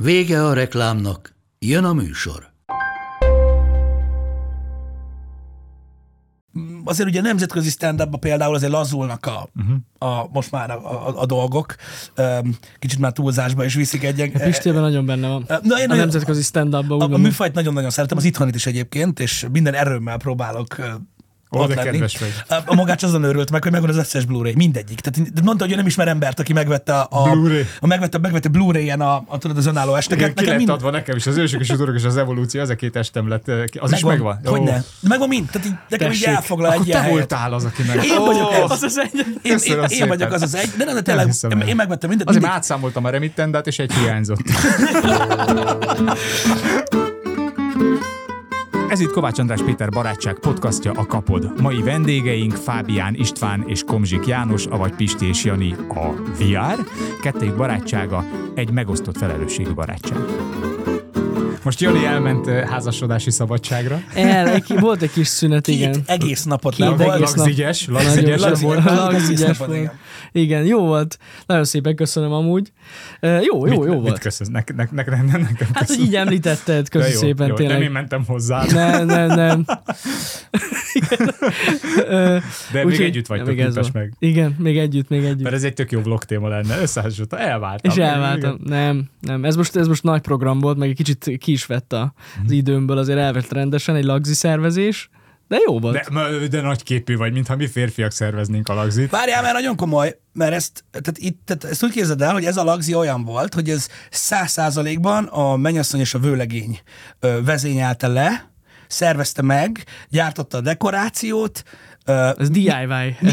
Vége a reklámnak, jön a műsor. azért ugye a nemzetközi stand például azért lazulnak a, uh-huh. a most már a, a, a dolgok. Kicsit már túlzásba is viszik egy... A Pistében nagyon benne van. Na, én a nemzetközi stand-upban A, a műfajt nagyon-nagyon szeretem, az itthonit is egyébként, és minden erőmmel próbálok Ó, ott de lenni. A, magács azon örült meg, hogy megvan az összes Blu-ray, mindegyik. Tehát mondta, hogy ő nem ismer embert, aki megvette a, a, Blu-ray. a megvette, megvette Blu-ray-en a, a, tudod, az önálló Igen, esteket. ki lett adva nekem is, az ősök és az utorok és az evolúció, az a két estem lett, az is megvan. Hogy ne? Megvan mind. Tehát így, nekem így Tessék. elfoglal Akkor egy ilyen te helyet. voltál az, aki meg... Én vagyok ez. Az az egy... Én, én, én vagyok az az egy, de nem, de tényleg, el. én megvettem mindent. Azért mindig- már átszámoltam a remittendát, és egy hiányzott. Ez itt Kovács András Péter barátság podcastja a Kapod. Mai vendégeink Fábián István és Komzsik János, avagy Pisti és Jani a VR. Kettőjük barátsága egy megosztott felelősségű barátság. Most Jani elment eh, házasodási szabadságra. El, egy, volt egy kis szünet, Két igen. egész napot Két egész volt. Lagzigyes, lagzigyes lagzi- volt. lagzi- Lagzigyes lagzi- volt. igen. Igen, jó volt. Nagyon szépen köszönöm amúgy. Ö, Jó, jó, jó Mit volt. köszönöm? Nek, nek, nek, nek, nekem Hát, hogy így említetted, köszi jó, szépen jó, Nem én tényleg. mentem hozzá, Nem, nem, nem. De még együtt vagytok, még ez meg. Igen, még együtt, még együtt. Mert ez egy tök jó vlog téma lenne. Összehasonlítva, elváltam. És elváltam. Nem, nem. Ez most, ez most nagy program volt, meg egy kicsit ki is vett a- Mhm. az időmből, azért elvett rendesen egy lagzi szervezés, de jó volt. De, de nagy képű vagy, mintha mi férfiak szerveznénk a lagzit. Várjál, mert nagyon komoly, mert ezt, tehát itt, tehát ezt úgy képzeld el, hogy ez a lagzi olyan volt, hogy ez száz százalékban a mennyasszony és a vőlegény vezényelte le, szervezte meg, gyártotta a dekorációt, Ez DIY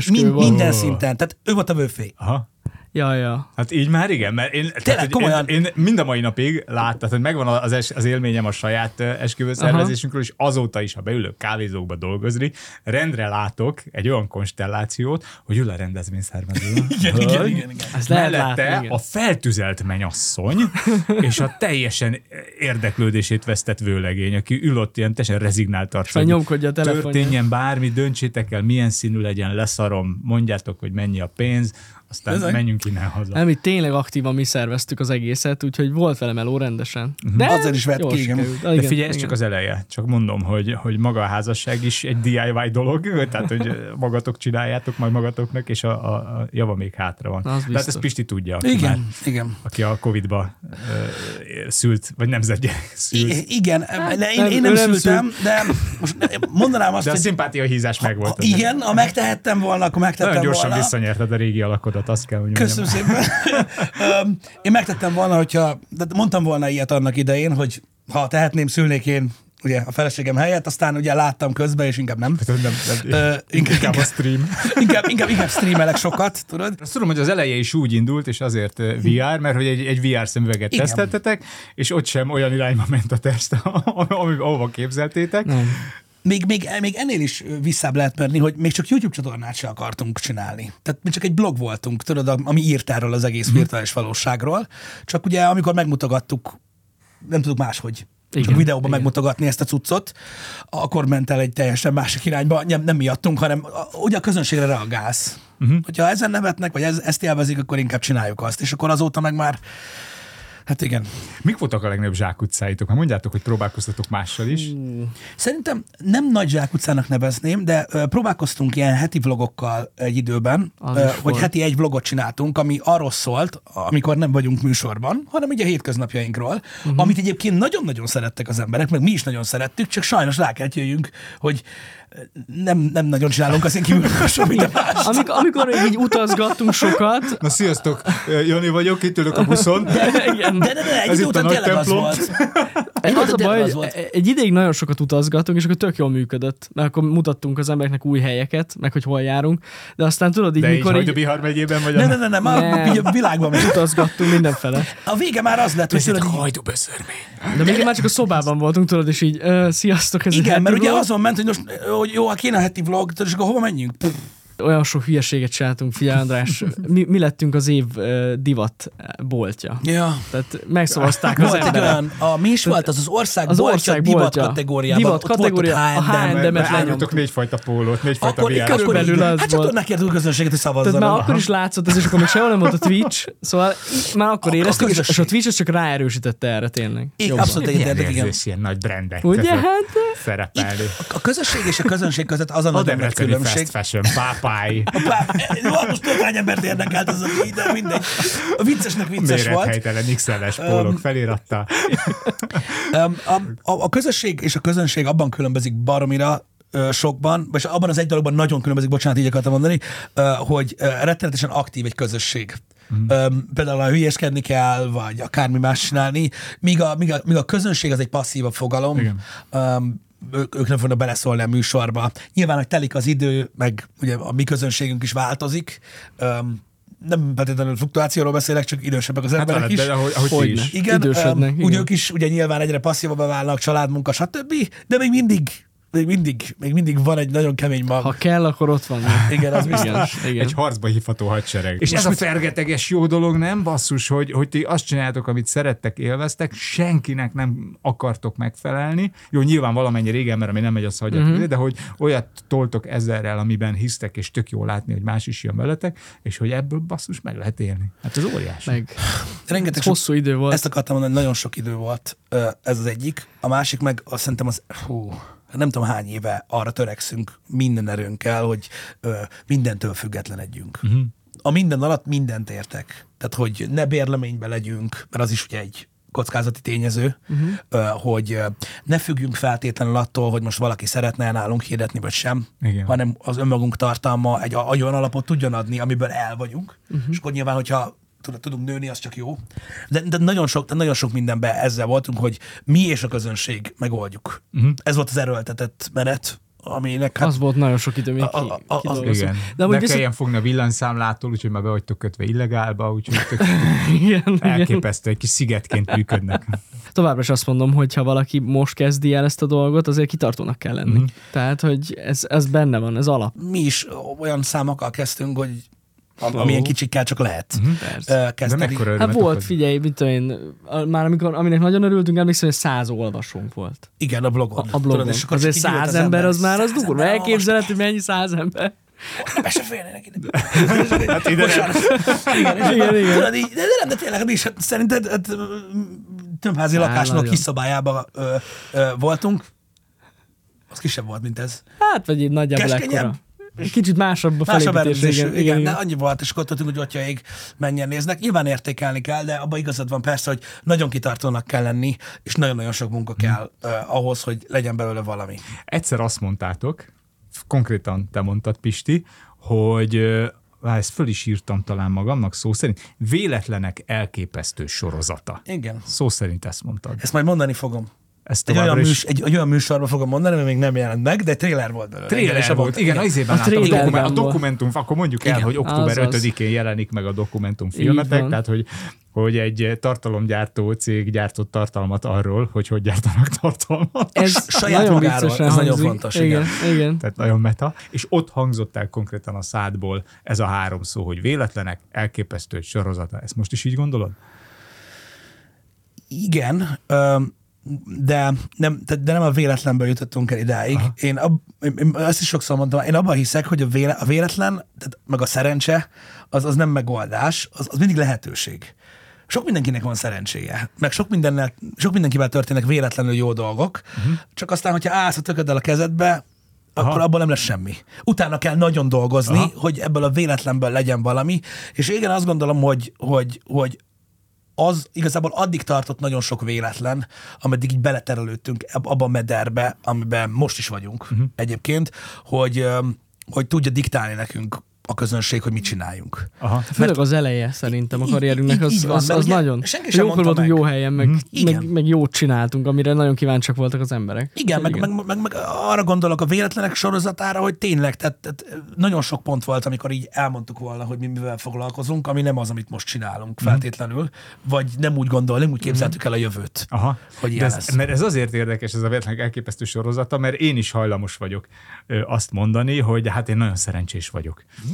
mi, volt. minden szinten, tehát ő volt a vőfé. Aha. Ja, ja. Hát így már igen, mert én, tehát, hogy komolyan. én, én mind a mai napig láttam, hogy megvan az, es, az élményem a saját ö, esküvő szervezésünkről, és azóta is, ha beülök kávézókba dolgozni, rendre látok egy olyan konstellációt, hogy ül a rendezvényszervező. Igen, igen, igen, igen. Lehet Mellette látni, igen. a feltüzelt menyasszony, és a teljesen érdeklődését vesztett vőlegény, aki ül ott ilyen teljesen rezignált. Vagy nyomkodja a telefonját. Történjen bármi, döntsétek el, milyen színű legyen, leszarom, mondjátok, hogy mennyi a pénz, aztán Ezek- menjünk innen haza. Nem, itt tényleg aktívan mi szerveztük az egészet, úgyhogy volt vele meló rendesen. De Azzal is vett ki, igen. sikerült. De Igen, figyelj, ez igen. csak az eleje. Csak mondom, hogy, hogy maga a házasság is egy DIY dolog, tehát hogy magatok csináljátok majd magatoknak, és a, a, a java még hátra van. Hát biztos. ezt Pisti tudja, aki, már, Igen, igen. aki a Covid-ba ö, szült, vagy nemzetgyerek szült. I- igen, de én, nem, én nem nem szültem, de most mondanám azt, De a hogy szimpátia hízás megvolt. igen, ha megtehettem volna, akkor megtettem Nagyon gyorsan volna. visszanyerted a régi alakodat, azt kell, hogy Köszönöm mondjam. szépen. Én megtettem volna, hogyha, de mondtam volna ilyet annak idején, hogy ha tehetném, szülnék én ugye a feleségem helyett, aztán ugye láttam közben, és inkább nem. Nem, nem, Ö, inkább, inkább a stream. inkább, inkább, inkább streamelek sokat, tudod? Azt tudom, hogy az eleje is úgy indult, és azért VR, mert hogy egy, egy VR szemüveget Igen. teszteltetek, és ott sem olyan irányba ment a teszt, ami- ahova képzeltétek. Nem. Még, még, még ennél is visszább lehet menni, hogy még csak YouTube csatornát sem akartunk csinálni. Tehát mi csak egy blog voltunk, tudod, ami írt erről az egész Mhm. virtuális valóságról. Csak ugye, amikor megmutogattuk, nem tudjuk máshogy, csak Igen, videóban igen. megmutogatni ezt a cuccot, akkor ment el egy teljesen másik irányba, nem, nem miattunk, hanem ugye a közönségre reagálsz. Uh-huh. Hogyha ezen nevetnek, vagy ez, ezt élvezik, akkor inkább csináljuk azt. És akkor azóta meg már, hát igen, Mik voltak a legnagyobb zsákutcáitok? Már mondjátok, hogy próbálkoztatok mással is. Szerintem nem nagy zsákutcának nevezném, de próbálkoztunk ilyen heti vlogokkal egy időben, volt. heti egy vlogot csináltunk, ami arról szólt, amikor nem vagyunk műsorban, hanem ugye a hétköznapjainkról, uh-huh. amit egyébként nagyon-nagyon szerettek az emberek, meg mi is nagyon szerettük, csak sajnos rá kell jöjjünk, hogy nem, nem nagyon csinálunk az én kívül semmit más. Amikor, amikor így utazgattunk sokat, Na sziasztok, Jani vagyok, itt ülök a buszon. De, de, de, egy Ez idő a után nagy tényleg az volt. Én Az a baj, az hogy volt. egy ideig nagyon sokat utazgatunk, és akkor tök jól működött, mert akkor mutattunk az embereknek új helyeket, meg hogy hol járunk, de aztán tudod, így De így mikor így, Hajdubihar megyében vagy Ne, a... ne, ne, ne, már Nem. így a világban megy. utazgattunk mindenfele. A vége már az lett, hogy tudod, így, hajduböszörmény. De még már csak a szobában voltunk, tudod, és így, sziasztok, ez egy igen, mert ugye azon ment, hogy most, hogy jó, hát a heti vlog, és akkor hova menjünk? Pff, Olyan sok hülyeséget csináltunk, figyelj András, mi, mi lettünk az év ö, divat boltja. Ja. Tehát megszavazták az emberek. olyan, a, mi is volt az az ország, Az boltja, ország divat boltja. kategóriában. Divat Ott kategória, a H&M. H&M. De mert Árultok lenyomtuk. négyfajta pólót, négyfajta Akkor, akkor Körülbelül az hát csak volt. tudod nekértük a közönséget, hogy Tehát szavazzon. már akkor is látszott ez, és akkor még sehol nem volt a Twitch, szóval már akkor A- a éreztük, és, és a Twitch az csak ráerősítette erre tényleg. Igen, abszolút egyetértek, igen. ilyen nagy brendek Ugye, hát? szerepelni. A közösség és a közönség között az a A nagy debreceni különbség. fast fashion, pápáj, Pá- Most tök hány embert érdekelt ez a de mindegy. A viccesnek vicces volt. méret XL-es pólók feliratta. Um, a, a, a közösség és a közönség abban különbözik baromira, sokban, vagy abban az egy dologban nagyon különbözik, bocsánat, így akartam mondani, hogy rettenetesen aktív egy közösség. Mm. Például ha hülyeskedni kell, vagy akármi más csinálni, míg a, míg a, míg a közönség az egy passzívabb fogalom. Igen. Um, ők, ők nem fognak beleszólni a műsorba. Nyilván, hogy telik az idő, meg ugye a mi közönségünk is változik. Um, nem feltétlenül fluktuációról beszélek, csak idősebbek az Hát emberek van, is. de ahogy, ahogy ti Hogyne. is. Igen, Idősödnek, um, igen. ugye ők is ugye nyilván egyre passzívabbá válnak, családmunka, stb., de még mindig, még mindig, még mindig van egy nagyon kemény mag. Ha kell, akkor ott van. Igen, az Igen, biztos. igen. Egy harcba hívható hadsereg. És ez a fergeteges jó dolog, nem basszus, hogy, hogy ti azt csináltok, amit szerettek, élveztek, senkinek nem akartok megfelelni. Jó, nyilván valamennyi régen, mert ami nem megy, azt hagyjátok, uh-huh. de hogy olyat toltok ezerrel, amiben hisztek, és tök jó látni, hogy más is jön veletek, és hogy ebből basszus meg lehet élni. Hát ez óriási. Meg. Rengeteg Ez hosszú idő volt. ezt akartam mondani, nagyon sok idő volt ez az egyik. A másik meg azt szerintem az, hú, nem tudom hány éve arra törekszünk minden erőnkkel, hogy ö, mindentől függetlenedjünk. Uh-huh. A minden alatt mindent értek. Tehát, hogy ne bérleménybe legyünk, mert az is ugye egy kockázati tényező, uh-huh. hogy ne függjünk feltétlenül attól, hogy most valaki szeretne nálunk hirdetni, vagy sem, Igen. hanem az önmagunk tartalma egy olyan alapot tudjon adni, amiből el vagyunk, uh-huh. és akkor nyilván, hogyha tudunk nőni, az csak jó. De, de nagyon, sok, de nagyon sok mindenben ezzel voltunk, hogy mi és a közönség megoldjuk. Uh-huh. Ez volt az erőltetett menet, aminek hát Az volt nagyon sok idő, még A- a- ki, a- az- kidolgoztuk. Igen. De amúgy ne viszont... kelljen fogni a villanyszámlától, úgyhogy már be vagytok kötve illegálba, úgyhogy tök Igen, elképesztő, egy kis szigetként működnek. Továbbra is azt mondom, hogy ha valaki most kezdi el ezt a dolgot, azért kitartónak kell lenni. Mhm. Tehát, hogy ez, ez benne van, ez alap. mi is olyan számokkal kezdtünk, hogy am- amilyen kicsikkel csak lehet uh-huh. Persze. De kezdeni. mekkora Hát volt, okoz? figyelj, mit tudom én, már amikor, aminek nagyon örültünk, emlékszem, hogy száz olvasónk volt. Igen, a blogon. A, a blogon. Tudod, és akkor Azért száz ember, az már az durva. ember Elképzelhet, hogy mennyi száz ember. Be se férnének ide. Hát ide nem. Igen, Igen, igen. tudod, így, de, de nem, de tényleg, mi is, hát szerinted hát, többházi Á, lakásnak nagyon. kis szobájában ö, ö, voltunk. Az kisebb volt, mint ez. Hát, vagy így nagyjából Keskenyebb? ekkora. Kicsit másabb a Másabb erőzésű, Igen, igen, igen, annyi volt, és akkor ott voltunk, hogy atyaig menjen néznek. Nyilván értékelni kell, de abban igazad van persze, hogy nagyon kitartónak kell lenni, és nagyon-nagyon sok munka kell uh, ahhoz, hogy legyen belőle valami. Egyszer azt mondtátok, konkrétan te mondtad, Pisti, hogy á, ezt föl is írtam talán magamnak szó szerint, véletlenek elképesztő sorozata. Igen. Szó szerint ezt mondtad. Ezt majd mondani fogom. Ezt Egy olyan, továbbra műs, is egy, egy olyan műsorban fogom mondani, ami még nem jelent meg, de trailer volt belőle. Igen, Trailer abban- volt, igen, az izében A láttam. A, dokumen, a dokumentum, akkor mondjuk el, Igen. hogy október Azaz. 5-én jelenik meg a dokumentum filmetek, tehát hogy, hogy egy tartalomgyártó cég gyártott tartalmat arról, hogy hogy gyártanak tartalmat. Ez saját nagyon magáról, ez nagyon hangzik. fontos, Igen, igen. igen. Tehát nagyon meta. És ott hangzott el konkrétan a szádból ez a három szó, hogy véletlenek, elképesztő sorozata. Ezt most is így gondolod? Igen, öm, de nem, de nem a véletlenből jutottunk el idáig. Én, ab, én azt is sokszor mondtam, én abban hiszek, hogy a, véle, a véletlen, tehát meg a szerencse, az, az nem megoldás, az, az mindig lehetőség. Sok mindenkinek van szerencséje, meg sok, mindennel, sok mindenkivel történnek véletlenül jó dolgok, uh-huh. csak aztán, hogyha állsz a tököddel a kezedbe, Aha. akkor abban nem lesz semmi. Utána kell nagyon dolgozni, Aha. hogy ebből a véletlenből legyen valami, és igen, azt gondolom, hogy, hogy, hogy az igazából addig tartott nagyon sok véletlen, ameddig így beleterelődtünk ab- abba a mederbe, amiben most is vagyunk uh-huh. egyébként, hogy, hogy tudja diktálni nekünk a közönség, hogy mit csináljunk. Aha. Főleg az eleje szerintem a karrierünknek az, van, az, mert az nagyon. senki sem jókor voltunk meg. jó helyen, meg, Igen. meg, meg jót csináltunk, amire nagyon kíváncsiak voltak az emberek. Igen, meg, meg, meg, meg, arra gondolok a véletlenek sorozatára, hogy tényleg, tehát, tehát nagyon sok pont volt, amikor így elmondtuk volna, hogy mi mivel foglalkozunk, ami nem az, amit most csinálunk Mhm. feltétlenül, vagy nem úgy gondol, nem úgy képzeltük el a jövőt. Aha. Hogy ilyen ez, lesz. mert ez azért érdekes, ez a véletlenek elképesztő sorozata, mert én is hajlamos vagyok ö, azt mondani, hogy hát én nagyon szerencsés vagyok, Mhm.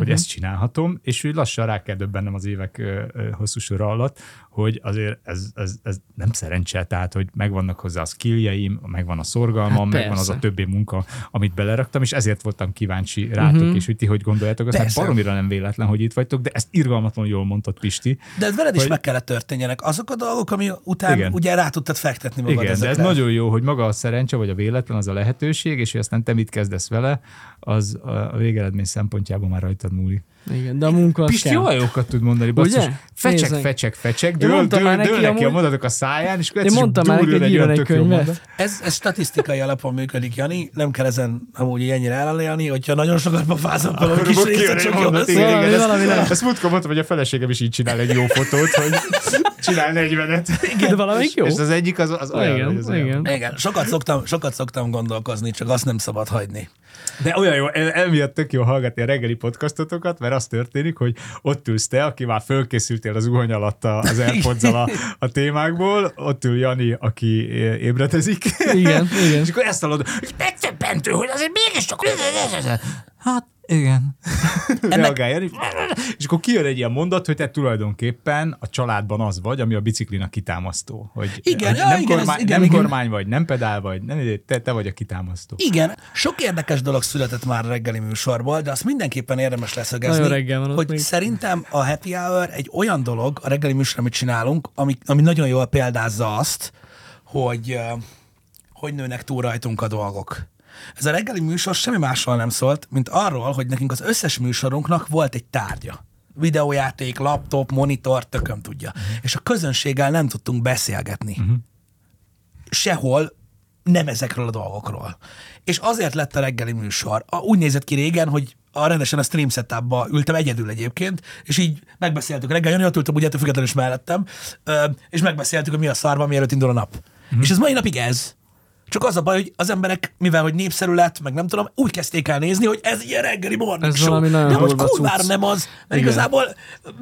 hogy ezt csinálhatom, és úgy lassan rá kell döbbennem az évek hosszú sora alatt, hogy azért ez, ez, ez nem szerencse, tehát hogy megvannak hozzá a skilljeim, megvan a szorgalmam, Hát megvan az a többi munka, amit beleraktam, és ezért voltam kíváncsi rátok, uh-huh. és hogy ti hogy gondoljátok, azt hát Persze. baromira nem véletlen, hogy itt vagytok, de ezt irgalmatlanul jól mondtad, Pisti. De ez veled is Hogy- meg kellett történjenek. Azok a dolgok, ami után Igen. ugye rá tudtad fektetni magad Igen, de ez nagyon jó, hogy maga a szerencse, vagy a véletlen, az a lehetőség, és hogy aztán te mit kezdesz vele, az a végeredmény szempontjából már rajtad múlik. Igen, de a munka az Pisti kell. jó jókat tud mondani, basszus. Ugye? Fecsek, Nézzek. fecsek, fecsek, dől, dől, dől, neki a mondatok a száján, és akkor Én mondtam már neki, egy egy könyvet. Ez, ez statisztikai alapon működik, Jani. Nem kell ezen amúgy ennyire ellenélni, hogyha nagyon sokat pofázom, Akkor kis része csak jó lesz. ezt múltkor mondtam, hogy a feleségem is így csinál egy jó fotót, hogy csinál 40-et. De valamelyik jó. És az egyik az, az olyan, Igen, az olyan. igen. Igen, sokat szoktam, sokat szoktam gondolkozni, csak azt nem szabad hagyni. De olyan jó, emiatt tök jó hallgatni a reggeli podcastotokat, mert az történik, hogy ott ülsz te, aki már fölkészültél az uhony alatt a- az airpods a, a témákból, ott ül Jani, aki ébredezik. Igen, igen. És akkor ezt hallod, hogy megtöbbentő, hogy azért mégiscsak... Hát, igen. Reagálj, Jani. És akkor kijön egy ilyen mondat, hogy te tulajdonképpen a családban az vagy, ami a biciklinak kitámasztó. Hogy Igen, hogy ja, nem, igen, ez- kormány, igen, nem igen. kormány vagy, nem pedál vagy, nem, te, te vagy a kitámasztó. Igen, sok érdekes dolog született már a reggeli műsorból, de azt mindenképpen érdemes leszögezni, hogy még. szerintem a happy hour egy olyan dolog, a reggeli műsor, amit csinálunk, ami, ami nagyon jól példázza azt, hogy hogy nőnek túl rajtunk a dolgok. Ez a reggeli műsor semmi másról nem szólt, mint arról, hogy nekünk az összes műsorunknak volt egy tárgya. Videójáték, laptop, monitor, tököm tudja. És a közönséggel nem tudtunk beszélgetni. Uh-huh sehol nem ezekről a dolgokról. És azért lett a reggeli műsor. A, úgy nézett ki régen, hogy a rendesen a stream setupba ültem egyedül egyébként, és így megbeszéltük reggel, Jani ott ültem, ugye függetlenül is mellettem, és megbeszéltük, hogy mi a szarban, mielőtt indul a nap. Mm. És ez mai napig ez. Csak az a baj, hogy az emberek, mivel hogy népszerű lett, meg nem tudom, úgy kezdték el nézni, hogy ez ilyen reggeli morning Ez show. valami nagyon De most kurvára cucc. nem az, mert Igen. igazából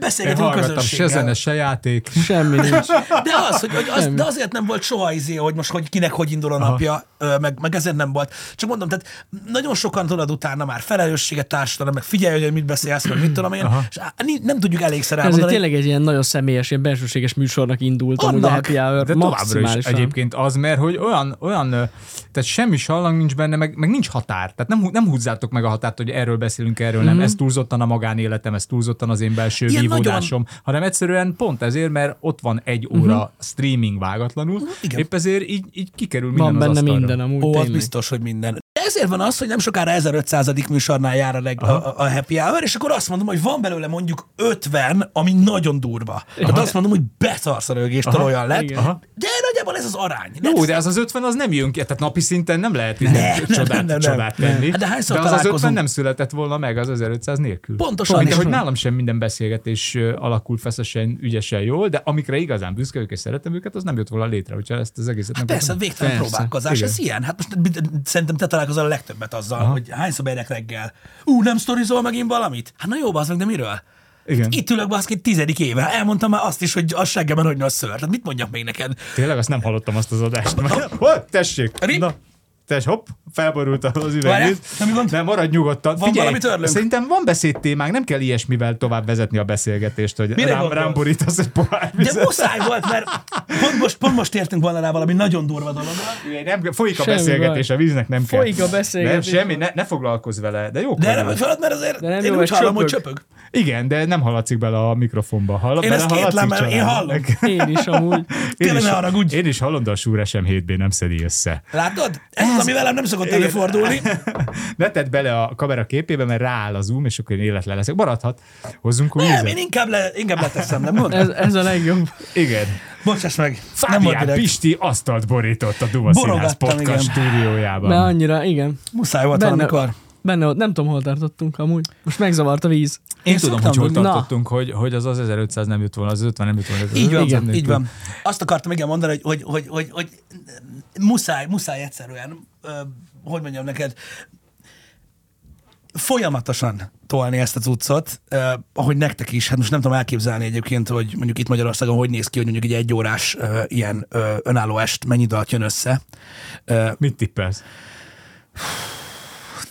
beszélgetünk hallgattam, se közönséggel. zene, se játék. Semmi nincs. De az, hogy, hogy az, de azért nem volt soha izé, hogy most hogy kinek hogy indul a napja, meg, meg ezért nem volt. Csak mondom, tehát nagyon sokan tudod utána már felelősséget társadalom, meg figyelj, hogy mit beszélsz, meg mit tudom én, és á, ni- nem tudjuk elégszer Ez elmondani. tényleg egy ilyen nagyon személyes, ilyen belsőséges műsornak indult, amúgy a Annak. Happy Hour De továbbra is egyébként az, mert hogy olyan, olyan tehát semmi sallang nincs benne, meg, meg nincs határ. Tehát nem, nem húzzátok meg a határt, hogy erről beszélünk, erről nem. Ez túlzottan a magánéletem, ez túlzottan az én belső Ilyen vívódásom, hanem egyszerűen pont ezért, mert ott van egy óra streaming vágatlanul, igen. épp ezért így, így kikerül minden Van az benne asztalra. minden amúgy Ó, az biztos, hogy minden. De ezért van az, hogy nem sokára 1500. műsornál jár a, leg, a, a happy hour, és akkor azt mondom, hogy van belőle mondjuk 50, ami nagyon durva. Tehát azt mondom, hogy beszarsz a rögéstől olyan lett. igen. Aha. De nagyjából ez az arány. Jó, de az az 50 az nem jön ki, tehát napi szinten nem lehet ne, nem, csodát, nem, nem. csodát tenni. Hát de hányszor de az az 50 találkozunk? nem született volna meg az 1500 nélkül. Pontosan. Mint ahogy nálam sem minden beszélgetés alakul feszesen, ügyesen jól, de amikre igazán büszke vagyok és szeretem őket, az nem jött volna létre, hogyha ezt az egészet nem Persze, végtelen Persze. próbálkozás, Igen. ez ilyen. Hát most szerintem te találkozol a legtöbbet azzal, Aha. hogy hányszor bejönnek reggel. Ú, nem sztorizol megint valamit? Hát na jó, az meg, de miről? Igen. Itt ülök baszki tizedik éve. Elmondtam már azt is, hogy a seggemen hogy nagy szőr. Tehát mit mondjak még neked? Tényleg azt nem hallottam azt az adást. Hopp, tessék! Rip. Na, Tess, hopp, felborult az üvegvíz. De maradj nyugodtan. Van Figyelj, valami törlünk? Szerintem van beszédtémánk, nem kell ilyesmivel tovább vezetni a beszélgetést, hogy Mire rám, rám borítasz egy pohár De vizet. muszáj volt, mert pont most, pont most értünk volna rá valami nagyon durva dologra. Nem, folyik a Semmi beszélgetés, baj. a víznek nem kell. Folyik a beszélgetés. Nem, semmi, ne, ne foglalkozz vele, de jó. De nem felad, mert azért De nem én jó, úgy hallom, hogy csöpög. Igen, de nem hallatszik bele a mikrofonba. Hall, Én ezt kétlem, mert én hallom. Én is amúgy. Én is, haragudj. én is hallom, de a Súr SM 7B nem szedi össze. Látod? Ez, az, ami velem nem szokott előfordulni. Ne tedd bele a kamera képébe, mert rááll a zoom, és akkor én életlen leszek. Maradhat. Hozzunk új Nem, én inkább, le, inkább leteszem, nem mondd? Ez, ez a legjobb. Igen. Bocsáss meg. Nem volt Fábián. Pisti asztalt borított a Duma Színház podcast igen. stúdiójában. De annyira, igen. Muszáj volt Benne- valamikor. Benne volt. Nem tudom, hol tartottunk amúgy. Most megzavart a víz. Én, Én tudom, hogy hol Na. tartottunk, hogy, hogy az az 1500 nem jött volna, az 50 nem jött volna. az Így van, 1500 így van. Azt akartam igen mondani, hogy, hogy, hogy, hogy, hogy muszáj, muszáj egyszerűen, ö, hogy mondjam neked, folyamatosan tolni ezt a cuccot, uh, ahogy nektek is, hát most nem tudom elképzelni egyébként, hogy mondjuk itt Magyarországon hogy néz ki, hogy mondjuk egy egyórás uh, ilyen uh, önálló est mennyi idő alatt jön össze. Uh, Mit tippelsz?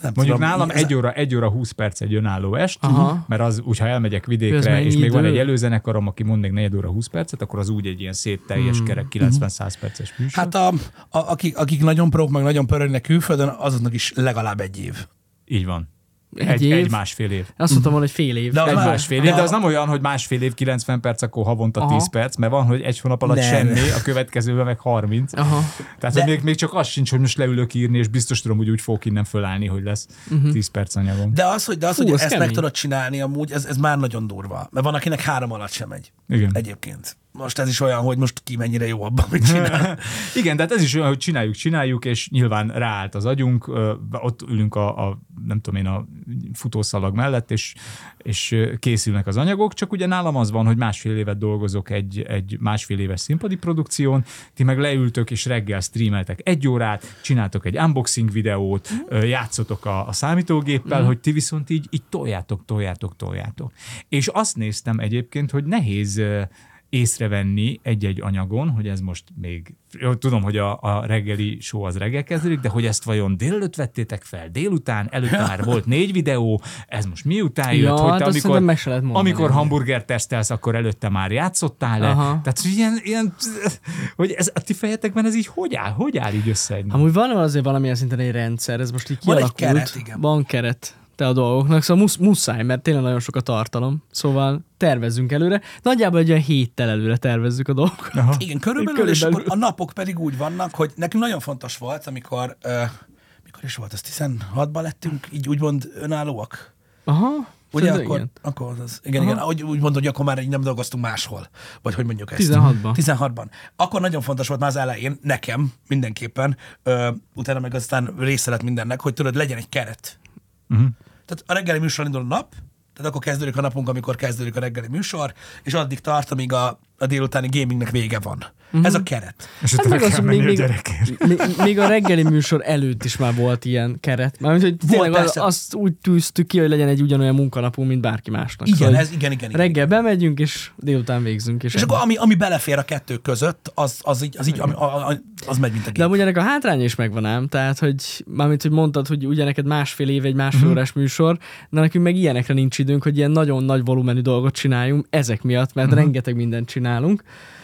Nem Mondjuk tudom, nálam egy óra, egy óra 20 perc egy önálló est, Aha. mert az úgy, ha elmegyek vidékre, és még van idő? egy előzenekarom, aki mond még 4 óra 20 percet, akkor az úgy egy ilyen szép teljes kerek 90-100 perces műsor. Hát a, a, akik, akik nagyon prók, meg nagyon pörögnek külföldön, azoknak is legalább egy év. Így van. Egy, Egy, év. egy másfél év. Azt mondtam volna, hogy fél év. De az Egy már- másfél év, de az nem olyan, hogy másfél év 90 perc, akkor havonta Aha. 10 perc, mert van, hogy egy hónap alatt Nem. semmi, a következőben meg 30. Aha. Tehát De- még, még csak az sincs, hogy most leülök írni, és biztos tudom, hogy úgy fogok innen fölállni, hogy lesz uh-huh. 10 perc anyagom. De az, hogy, de az, Fú, hogy ez ezt meg kemény. tudod csinálni amúgy, ez, ez már nagyon durva. Mert van, akinek három alatt sem megy. Igen. Egyébként. Most ez is olyan, hogy most ki mennyire jó abban, amit csinál. Igen, de hát ez is olyan, hogy csináljuk, csináljuk, és nyilván ráállt az agyunk, ott ülünk a, a nem tudom én, a futószalag mellett, és, és készülnek az anyagok, csak ugye nálam az van, hogy másfél évet dolgozok egy, egy másfél éves színpadi produkción, ti meg leültök, és reggel streameltek egy órát, csináltok egy unboxing videót, játszotok a, a számítógéppel, hogy ti viszont így, így toljátok, toljátok, toljátok. És azt néztem egyébként, hogy nehéz észrevenni egy-egy anyagon, hogy ez most még, jó, tudom, hogy a, a reggeli show az reggel kezdődik, de hogy ezt vajon délelőtt vettétek fel, délután, előtte már volt négy videó, ez most miután jött, Ja, hogy te amikor, meg se lehet mondani. amikor hamburger tesztelsz, akkor előtte már játszottál-e? Aha. Tehát hogy ilyen, ilyen, hogy ez a ti fejetekben ez így hogy áll, hogy áll így össze Amúgy van azért valamilyen szinten egy rendszer, ez most így Van egy kialakult. keret, igen. Van keret te a dolgoknak, szóval musz, muszáj, mert tényleg nagyon sok a tartalom. Szóval tervezzünk előre. Nagyjából egy olyan héttel előre tervezzük a dolgokat. Aha. Igen, körülbelül, és Körülbelül. akkor a napok pedig úgy vannak, hogy nekünk nagyon fontos volt, amikor, uh, mikor is volt, az 16-ban lettünk, így úgymond önállóak. Aha. Ugye akkor, igen. akkor az, igen, igen, úgy, úgy mondod, hogy akkor már így nem dolgoztunk máshol. Vagy hogy mondjuk ezt. 16-ban. 16-ban. Akkor nagyon fontos volt már az elején, nekem mindenképpen, ö, utána meg aztán része lett mindennek, hogy tudod, legyen egy keret. Uh-huh. Tehát a reggeli műsor indul a nap, tehát akkor kezdődik a napunk, amikor kezdődik a reggeli műsor, és addig tart, amíg a, a délutáni gamingnek vége van. Uh-huh. Ez a keret. És Hát meg az, még, a még, még, még, a reggeli műsor előtt is már volt ilyen keret. Mármint, hogy tényleg az, azt úgy tűztük ki, hogy legyen egy ugyanolyan munkanapunk, mint bárki másnak. Igen, Szóval, ez, igen, igen. igen. Reggel bemegyünk, és délután végzünk. És, És akkor ami, ami belefér a kettő között, az, az így, az, így ami, a, a, az megy, mint a De gép. amúgy ennek a hátránya is megvan ám, tehát, hogy mármint, hogy mondtad, hogy ugye neked másfél év egy másfél Mhm. órás műsor, de nekünk meg ilyenekre nincs időnk, hogy ilyen nagyon nagy volumenű dolgot csináljunk ezek miatt, mert Mhm. rengeteg mindent csinálunk.